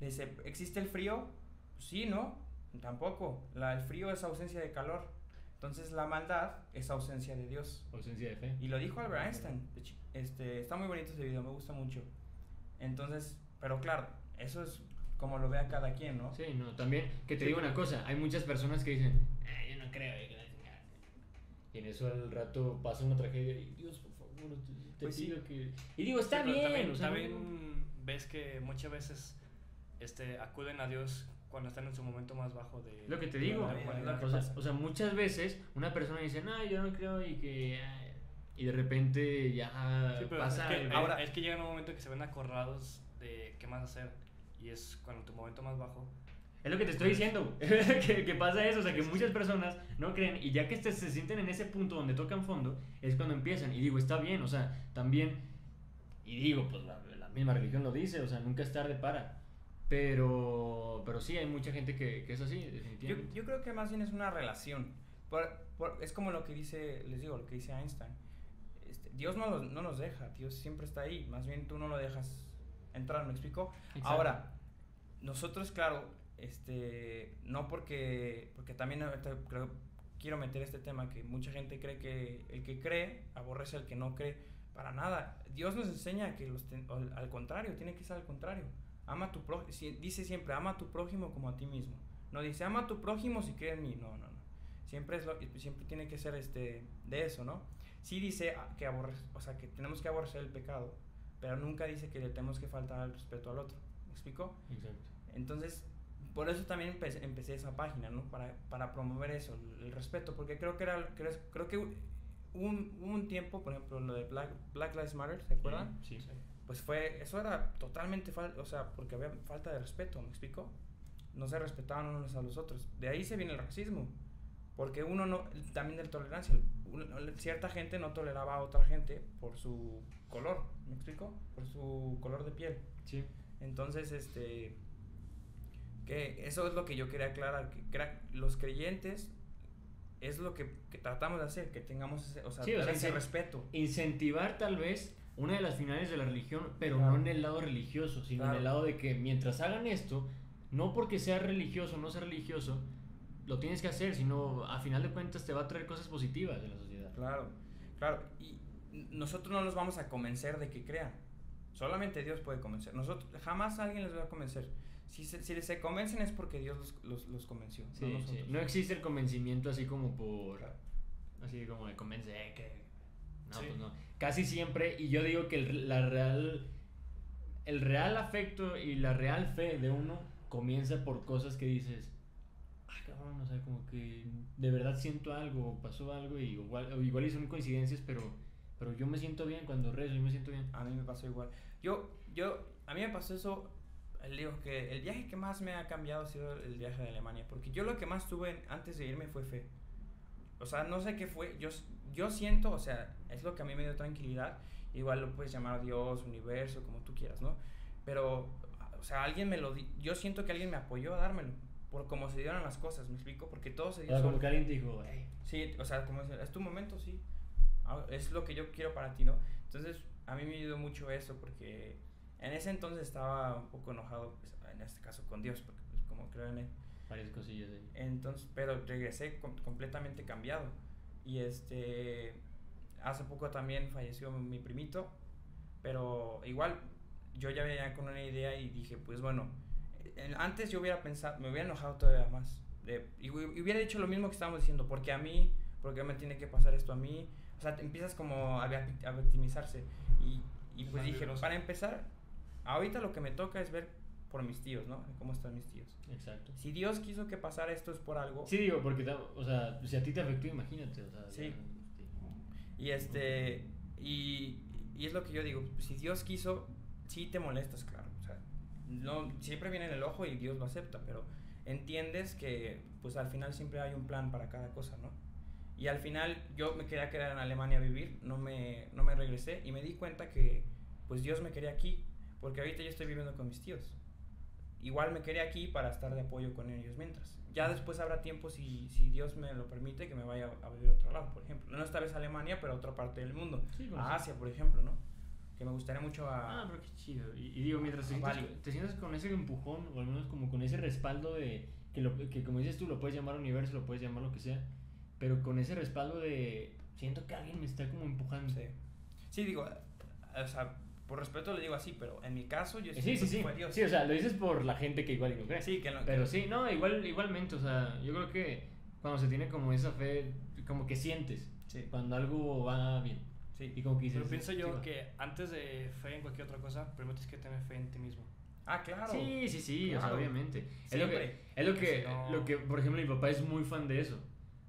Le dice, ¿existe el frío? Pues sí, ¿no? Tampoco. La, el frío es ausencia de calor. Entonces la maldad es ausencia de Dios. ausencia de fe. Y lo dijo Albert Einstein. De hecho, Este, está muy bonito ese video, me gusta mucho. Entonces, pero claro, eso es como lo vea cada quien, ¿no? Sí, no, también, que te Sí, digo una cosa, hay muchas personas que dicen, "Ah, yo no creo, y que la chingada". y en eso al rato pasa una tragedia y Dios, por favor, te, te Pues sí. pido que... Y digo, está Sí, bien, También, o sea, también ves que muchas veces este, acuden a Dios cuando están en su momento más bajo de... Lo que te digo, vida, o, sea, o sea, muchas veces una persona dice, no, yo no creo y que... ay", y de repente ya Sí, pero pasa... es, que, ahora- es que llega un momento que se ven acorralados de qué más hacer. Y es cuando tu momento más bajo. Es lo que te estoy diciendo, *laughs* que, que pasa eso, o sea, que muchas personas no creen y ya que este- se sienten en ese punto donde tocan fondo, es cuando empiezan. Y digo, está bien, o sea, también, y digo, pues la, la misma religión lo dice, o sea, nunca es tarde para. Pero, pero sí, hay mucha gente que, que es así, Yo, yo creo que más bien es una relación. Por- por- es como lo que dice, les digo, lo que dice Einstein. Dios no, los- no nos deja, Dios siempre está ahí. Más bien tú no lo dejas entrar, ¿me explico? Exacto. Ahora, nosotros, claro, este, no porque, porque también creo, quiero meter este tema que mucha gente cree que el que cree aborrece al que no cree. Para nada. Dios nos enseña que los ten- al, al contrario, tiene que ser al contrario. Ama a tu prójimo, dice siempre, ama a tu prójimo como a ti mismo. No dice, ama a tu prójimo si cree en mí. No, no, no. Siempre, es lo, siempre tiene que ser este, de eso, ¿no? Sí dice que, aborre, o sea, que tenemos que aborrecer el pecado, pero nunca dice que le tenemos que faltar el respeto al otro. ¿Me explico? Exacto. Entonces, por eso también empecé, empecé esa página, ¿no? Para, para promover eso, el, el respeto, porque creo que era, creo, creo que hubo un, un tiempo, por ejemplo, lo de Black, Black Lives Matter, ¿se acuerdan? Sí. Pues fue, eso era totalmente falta, o sea, porque había falta de respeto, ¿me explico? No se respetaban unos a los otros. De ahí se viene el racismo, porque uno no, también de tolerancia, un- cierta gente no toleraba a otra gente por su color, ¿me explico? Por su color de piel. Sí. Entonces, este, que eso es lo que yo quería aclarar, que crea- los creyentes es lo que, que tratamos de hacer, que tengamos ese, o sea, Sí, o sea, ese respeto. Incentivar tal vez una de las finales de la religión, pero Claro. no en el lado religioso, sino en Claro. el lado de que mientras hagan esto, no porque sea religioso o no sea religioso, lo tienes que hacer, sino a final de cuentas te va a traer cosas positivas de la sociedad. Claro, claro. Y nosotros no los vamos a convencer de que crean. Solamente Dios puede convencer. Nosotros jamás alguien les va a convencer. Si se, si se convencen es porque Dios los, los, los convenció. no Sí, sí. nosotros. No existe el convencimiento así como por... así como de convence eh, que... No, Sí. pues no. Casi siempre, y yo digo que el, la real, el real afecto y la real fe de uno comienza por cosas que dices, cabrón, o sea, como que de verdad siento algo, pasó algo, y igual, igual son coincidencias, pero, pero yo me siento bien cuando rezo, yo me siento bien. A mí me pasó igual. Yo, yo, a mí me pasó eso. Digo que el viaje que más me ha cambiado ha sido el viaje de Alemania. Porque yo lo que más tuve antes de irme fue fe. O sea, no sé qué fue. Yo, yo siento, o sea, es lo que a mí me dio tranquilidad. Igual lo puedes llamar Dios, universo, como tú quieras, ¿no? Pero, o sea, alguien me lo di. Yo siento que alguien me apoyó a dármelo. Por cómo se dieron las cosas, ¿me explico? Porque todo se dio como que alguien dijo, hey, Sí, o sea, como es, es tu momento, sí. Ah, Es lo que yo quiero para ti, ¿no? Entonces, a mí me ayudó mucho eso porque en ese entonces estaba un poco enojado, pues, en este caso con Dios, porque pues, como creo en él. varias cosillas ahí. Entonces, pero regresé com- completamente cambiado. Y este, hace poco también falleció mi primito, pero igual yo ya venía con una idea y dije, pues bueno, antes yo hubiera pensado, me hubiera enojado todavía más. De, y hu- y hubiera dicho lo mismo que estábamos diciendo, porque a mí, porque me tiene que pasar esto a mí. O sea, te empiezas como a, a victimizarse. Y, y pues dije, para empezar, ahorita lo que me toca es ver por mis tíos, ¿no? Cómo están mis tíos. Exacto. Si Dios quiso que pasara esto es por algo. Sí, digo, porque, o sea, si a ti te afectó, imagínate, o sea. Sí. ya, Y este y, y es lo que yo digo, si Dios quiso, sí te molestas, no, siempre viene en el ojo y Dios lo acepta, pero entiendes que pues al final siempre hay un plan para cada cosa, ¿no? Y al final yo me quería quedar en Alemania a vivir, no me, no me regresé y me di cuenta que pues Dios me quería aquí, porque ahorita yo estoy viviendo con mis tíos. Igual me quería aquí para estar de apoyo con ellos mientras. Ya después habrá tiempo, si, si Dios me lo permite, que me vaya a vivir a otro lado, por ejemplo. No esta vez a Alemania, pero a otra parte del mundo. Sí, con A. Asia, por ejemplo, ¿no? Que me gustaría mucho a... Ah, pero qué chido. Y, y digo, mientras te sientas, te sientas con ese empujón, o al menos como con ese respaldo de. Que, lo, que como dices tú, lo puedes llamar universo, lo puedes llamar lo que sea. Pero con ese respaldo de. Siento que alguien me está como empujando. Sí. Sí, digo, eh, o sea, por respeto le digo así, pero en mi caso yo Sí, siento sí, que sí. fue Dios. Sí, o sea, lo dices por la gente que igual no cree. Sí, que no- Pero que- sí, no, igual, igualmente, o sea, yo creo que cuando se tiene como esa fe, como que sientes Sí. cuando algo va bien. Sí. Y como que dices. Pero pienso "Sí, yo va". que antes de fe en cualquier otra cosa, primero tienes que tener fe en ti mismo. Ah, claro. Sí, sí, sí, o sea, Claro. obviamente. Es lo que, Siempre. es lo que, no- lo que, por ejemplo, mi papá es muy fan de eso.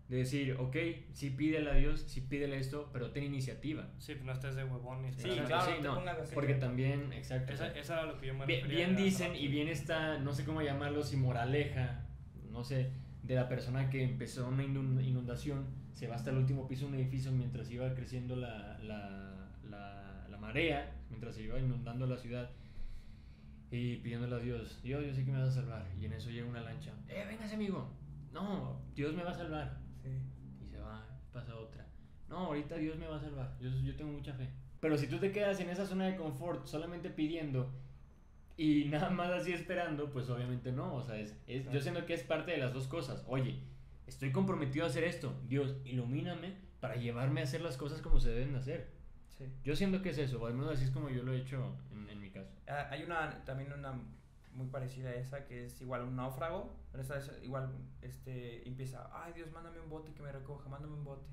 De decir, ok, sí pídele a Dios, sí pídele esto, pero ten iniciativa. Sí, pero no estés de huevón ni Sí, claro, sí, no porque también, exacto. Esa, esa era lo que yo me bien, refería bien dicen y bien está, no sé cómo llamarlo, si moraleja, no sé, de la persona que empezó una inun- inundación, se va hasta el último piso de un edificio mientras iba creciendo la, la, la, la marea, mientras se iba inundando la ciudad. Y pidiéndole a Dios, Dios, yo sé que me vas a salvar. Y en eso llega una lancha. Eh, véngase, amigo. No, Dios me va a salvar. Sí. Y se va, pasa otra. No, ahorita Dios me va a salvar. Yo, yo tengo mucha fe. Pero si tú te quedas en esa zona de confort solamente pidiendo y nada más así esperando, pues obviamente no. O sea, es, es- yo siento que es parte de las dos cosas. Oye, estoy comprometido a hacer esto. Dios, ilumíname para llevarme a hacer las cosas como se deben de hacer. Sí. Yo siento que es eso, o al menos así es como yo lo he hecho en, en mi caso. Ah, Hay una, también una muy parecida a esa, que es igual un náufrago. Pero esta es igual, este, empieza, ay Dios, mándame un bote que me recoja, mándame un bote.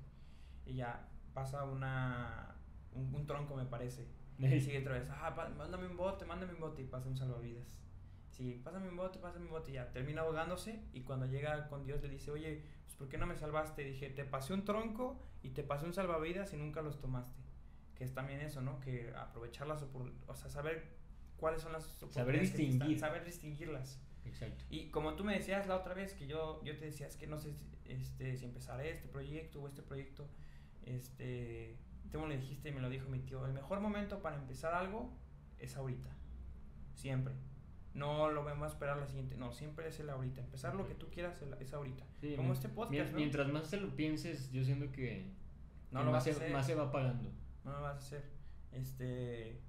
Y ya pasa una, un, un tronco, me parece. Y *laughs* sigue otra vez, ah, mándame un bote, mándame un bote. Y pasa un salvavidas. Sí, pásame un bote, pásame un bote. Ya termina ahogándose. Y cuando llega con Dios le dice, oye, pues ¿por qué no me salvaste? dije, te pasé un tronco y te pasé un salvavidas y nunca los tomaste. Que es también eso, ¿no? Que aprovechar las oportunidades, o sea, saber cuáles son las oportunidades. que están- distinguir. saber distinguirlas. Exacto. Y como tú me decías la otra vez que yo, yo te decía, es que no sé este, si empezaré este proyecto o este proyecto, este, tú me lo dijiste y me lo dijo mi tío, el mejor momento para empezar algo es ahorita, siempre. No lo vamos a esperar la siguiente, no, siempre es el ahorita. Empezar lo que tú quieras es ahorita. Sí, como este podcast, mien- ¿no? Mientras más te lo pienses, yo siento que, No que lo más, vas a hacer. más se va pagando. No lo vas a hacer. Este,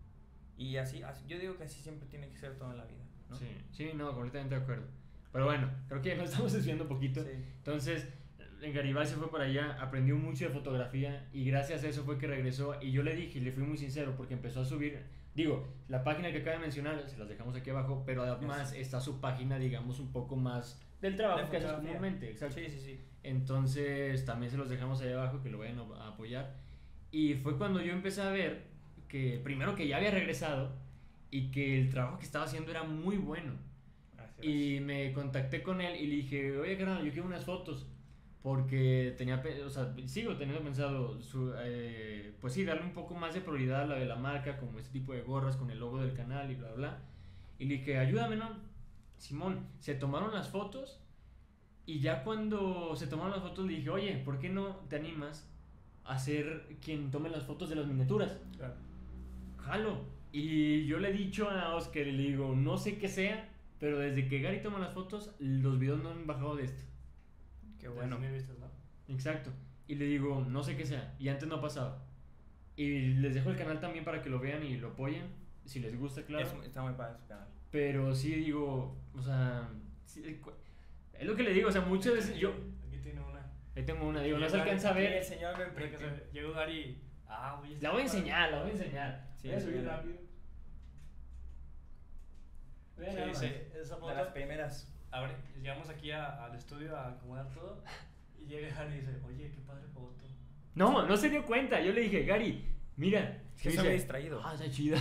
y así, así- yo digo que así siempre tiene que ser todo en la vida, ¿no? Sí, sí, no, completamente de acuerdo. Pero bueno, creo que ya nos *laughs* estamos desviando un poquito. Sí. Entonces, en Garibay se fue para allá, aprendió mucho de fotografía y gracias a eso fue que regresó. Y yo le dije, y le fui muy sincero, porque empezó a subir. Digo, la página que acaba de mencionar, se las dejamos aquí abajo, pero además está su página, digamos, un poco más del trabajo que haces comúnmente, exacto. Sí, sí, sí. Entonces también se los dejamos ahí abajo que lo vayan a a apoyar. Y fue cuando yo empecé a ver que primero que ya había regresado y que el trabajo que estaba haciendo era muy bueno. Gracias. Y me contacté con él y le dije, oye, carnal, yo quiero unas fotos. Porque tenía, o sea, sigo teniendo pensado, su, eh, pues sí, darle un poco más de prioridad a la de la marca, como este tipo de gorras con el logo del canal y bla, bla. Y le dije, ayúdame, ¿no? Simón, se tomaron las fotos y ya cuando se tomaron las fotos le dije, oye, ¿por qué no te animas a ser quien tome las fotos de las miniaturas? Claro. Jalo. Y yo le he dicho a Oscar le digo, no sé qué sea, pero desde que Gary toma las fotos, los videos no han bajado de esto. Qué bueno. mil vistas, ¿no? Exacto. Y le digo, no sé qué sea. Y antes no pasaba. Y les dejo el canal también para que lo vean y lo apoyen. Si les gusta, claro. Es- está muy padre su canal. Pero sí digo, o sea, sí, eh, es lo que le digo, o sea, muchas veces yo... Aquí tiene una. Ahí tengo una, digo, no se alcanza a Sí, el ver. señor Llegó Gary. Ah, oye. La voy a enseñar, la voy a enseñar. Sí, voy a subir rápido. Vean Sí, nada más. sí, esa De las primeras. Abre, llegamos aquí a- al estudio a acomodar todo. Y llega Gary y dice: Oye, qué padre foto. No, no se dio cuenta. Yo le dije, Gary, mira. que Y estaba dice, distraído. Ah, está chida.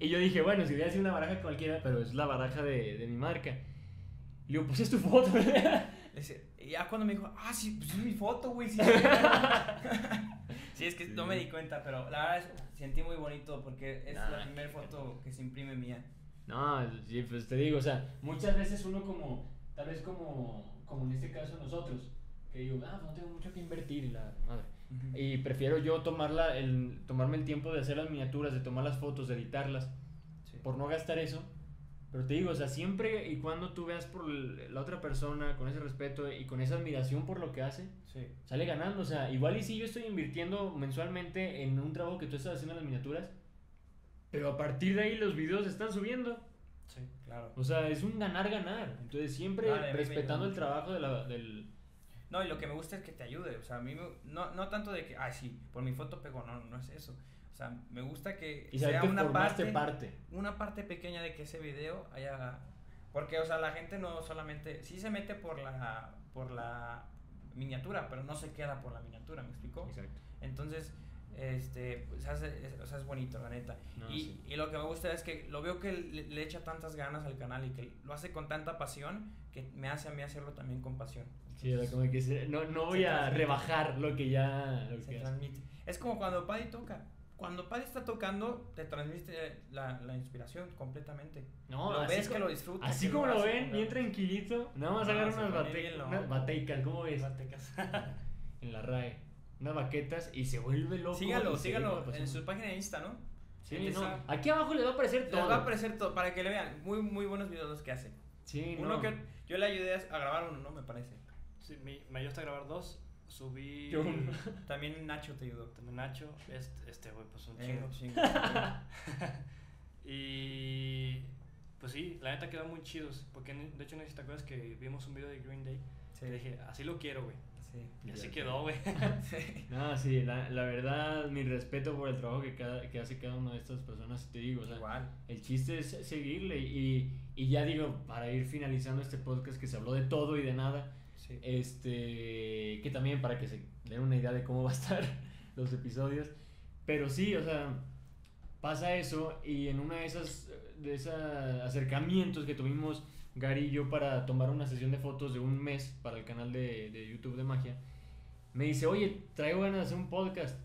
y yo dije, bueno, si hubiera sido una baraja cualquiera, pero es la baraja de, de mi marca. Y le digo, pues es tu foto. *laughs* Dice- y ya cuando me dijo, ah, sí, pues es mi foto, güey. Sí, *laughs* Sí, es que no me di cuenta, pero la verdad es- sentí muy bonito porque es Nah, la primera foto que se imprime mía. No, sí, pues te digo, o sea, muchas veces uno como, tal vez como, como en este caso nosotros, que digo, ah, pues no tengo mucho que invertir, y la madre. Y prefiero yo tomarla, el, tomarme el tiempo de hacer las miniaturas, de tomar las fotos, de editarlas, Sí. por no gastar eso. Pero te digo, o sea, siempre y cuando tú veas por la otra persona con ese respeto y con esa admiración por lo que hace, Sí. sale ganando. O sea, igual y si yo estoy invirtiendo mensualmente en un trabajo que tú estás haciendo en las miniaturas, pero a partir de ahí los videos están subiendo. Sí. Claro. O sea, es un ganar-ganar. Entonces, siempre Vale, respetando el trabajo de la- del... No, y lo que me gusta es que te ayude. O sea, a mí me- no, no tanto de que, ay, sí, por mi foto pegó, no, no es eso. O sea, me gusta que Y sea que una parte, parte. una parte pequeña de que ese video haya... Porque, o sea, la gente no solamente... Sí se mete por la, por la miniatura, pero no se queda por la miniatura, ¿me explicó? Exacto. Entonces, este, pues hace, es, o sea, es bonito, la neta. No, y, sí. y lo que me gusta es que lo veo que le, le echa tantas ganas al canal y que lo hace con tanta pasión que me hace a mí hacerlo también con pasión. Sí, o sea, como que se- no, no voy a transmite. rebajar lo que ya... Lo Se que transmite. Es como cuando Paddy toca. Cuando Paddy está tocando, te transmite la, la inspiración completamente. No, lo ves que lo disfruta. Así como lo hace ven, bien tranquilito, nada más agarra unas, pone bate- bien loco. unas bateicas, ¿cómo ves? Zacatecas. *laughs* En la RAE. Unas baquetas y se vuelve loco. Sígalo, sígalo en su página de Insta, ¿no? Sí. Aquí abajo les va a aparecer Les todo. va a aparecer todo para que le vean. Muy, muy buenos videos los que hace. Sí, Uno no. que yo le ayudé a grabar uno, ¿no? Me parece. Sí, me, me ayudó hasta a grabar dos. Subí. Yo uno. *laughs* También Nacho te ayudó. También Nacho. Este, este güey, pues un Eh, chingo. chingo. *laughs* Y. Pues sí, la neta quedó muy chidos. Porque de hecho, no sé si te acuerdas que vimos un video de Green Day. Sí. Y dije, así lo quiero, güey. Sí. Y así quedó, güey. *laughs* Sí. No, sí, la, la verdad, mi respeto por el trabajo que, cada, que hace cada una de estas personas, te digo, o sea, Igual. el chiste es seguirle y, y ya digo, para ir finalizando este podcast que se habló de todo y de nada, Sí. este, que también para que se den una idea de cómo va a estar *laughs* los episodios, pero sí, o sea, pasa eso y en una de esas, de esos acercamientos que tuvimos Gary y yo para tomar una sesión de fotos de un mes para el canal de, de YouTube de magia, me dice, oye, traigo ganas de hacer un podcast.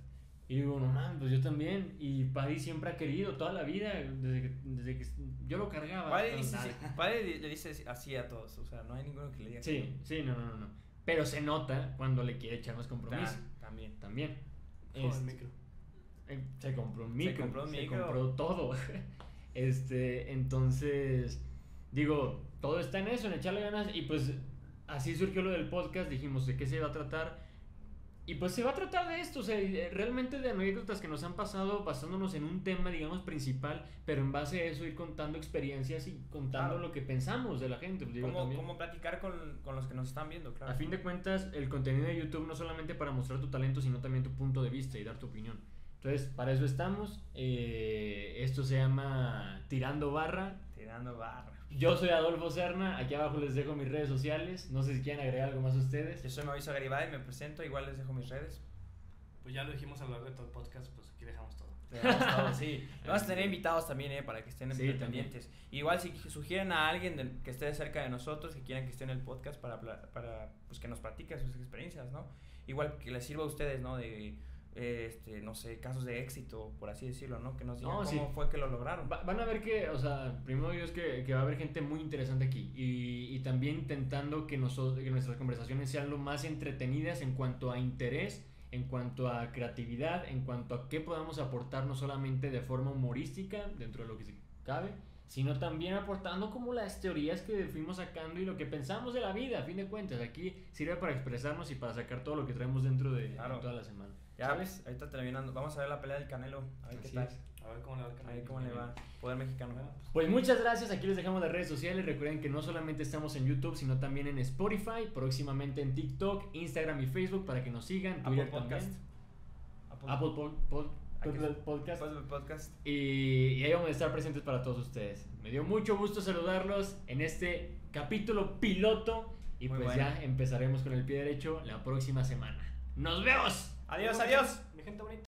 Y digo, no man, pues yo también. Y Paddy siempre ha querido toda la vida, desde que, desde que yo lo cargaba. Padre pero dice, nada. padre le dice así a todos. O sea, no hay ninguno que le diga que Sí, sí, no, no, no, no. Pero se nota cuando le quiere echar más compromiso. Ta- También. También. Este, micro. eh, se compró un micro. Se compró un micro. compró todo. *laughs* este, entonces, digo, todo está en eso, en echarle ganas. Y pues así surgió lo del podcast. Dijimos, ¿de qué se va a tratar? Y pues se va a tratar de esto, o sea, eh, realmente de anécdotas que nos han pasado basándonos en un tema, digamos, principal, pero en base a eso ir contando experiencias y contando Claro. lo que pensamos de la gente. pues, digo, Como, como platicar con, con los que nos están viendo, claro. A fin de cuentas, el contenido de YouTube no solamente para mostrar tu talento, sino también tu punto de vista y dar tu opinión. Entonces, para eso estamos. Eh, esto se llama Tirando Barra. Tirando barra. Yo soy Adolfo Serna, aquí abajo les dejo mis redes sociales. No sé si quieren agregar algo más ustedes. Yo soy Mauricio Garibay, me presento, igual les dejo mis redes. Pues ya lo dijimos a lo largo de todo el podcast, pues aquí dejamos todo. Te damos todo, sí. *laughs* Vamos a tener invitados también, ¿eh? Para que estén Sí, pendientes. Igual si sugieren a alguien del- que esté cerca de nosotros, que quieran que esté en el podcast para, para pues, que nos platique sus experiencias, ¿no? Igual que les sirva a ustedes, ¿no? De, este, no sé, casos de éxito, por así decirlo, ¿no? Que nos digan No, cómo sí. fue que lo lograron. Va- van a ver que, o sea, primero Dios que, que va a haber gente muy interesante aquí y, y también intentando que, nosotros, que nuestras conversaciones sean lo más entretenidas en cuanto a interés, en cuanto a creatividad, en cuanto a qué podamos aportar no solamente de forma humorística dentro de lo que se cabe, sino también aportando como las teorías que fuimos sacando y lo que pensamos de la vida, a fin de cuentas. Aquí sirve para expresarnos y para sacar todo lo que traemos dentro de Claro. toda la semana. Ya, ¿Sabes? pues, ahorita terminando. Vamos a ver la pelea del Canelo. A ver qué tal. es. A ver cómo le va al A canal. ver cómo le va. Poder mexicano. Pues, Pues muchas gracias, aquí les dejamos las redes sociales. Recuerden que no solamente estamos en YouTube, sino también en Spotify, próximamente en TikTok, Instagram y Facebook para que nos sigan, Apple Twitter Podcast. también, Apple, Apple Pod- Pod-. Podcast. Apple Podcast. Y, y ahí vamos a estar presentes para todos ustedes. Me dio mucho gusto saludarlos en este capítulo piloto y Muy pues bueno. ya empezaremos con el pie derecho la próxima semana. ¡Nos vemos! Adiós, adiós. Mi gente bonita.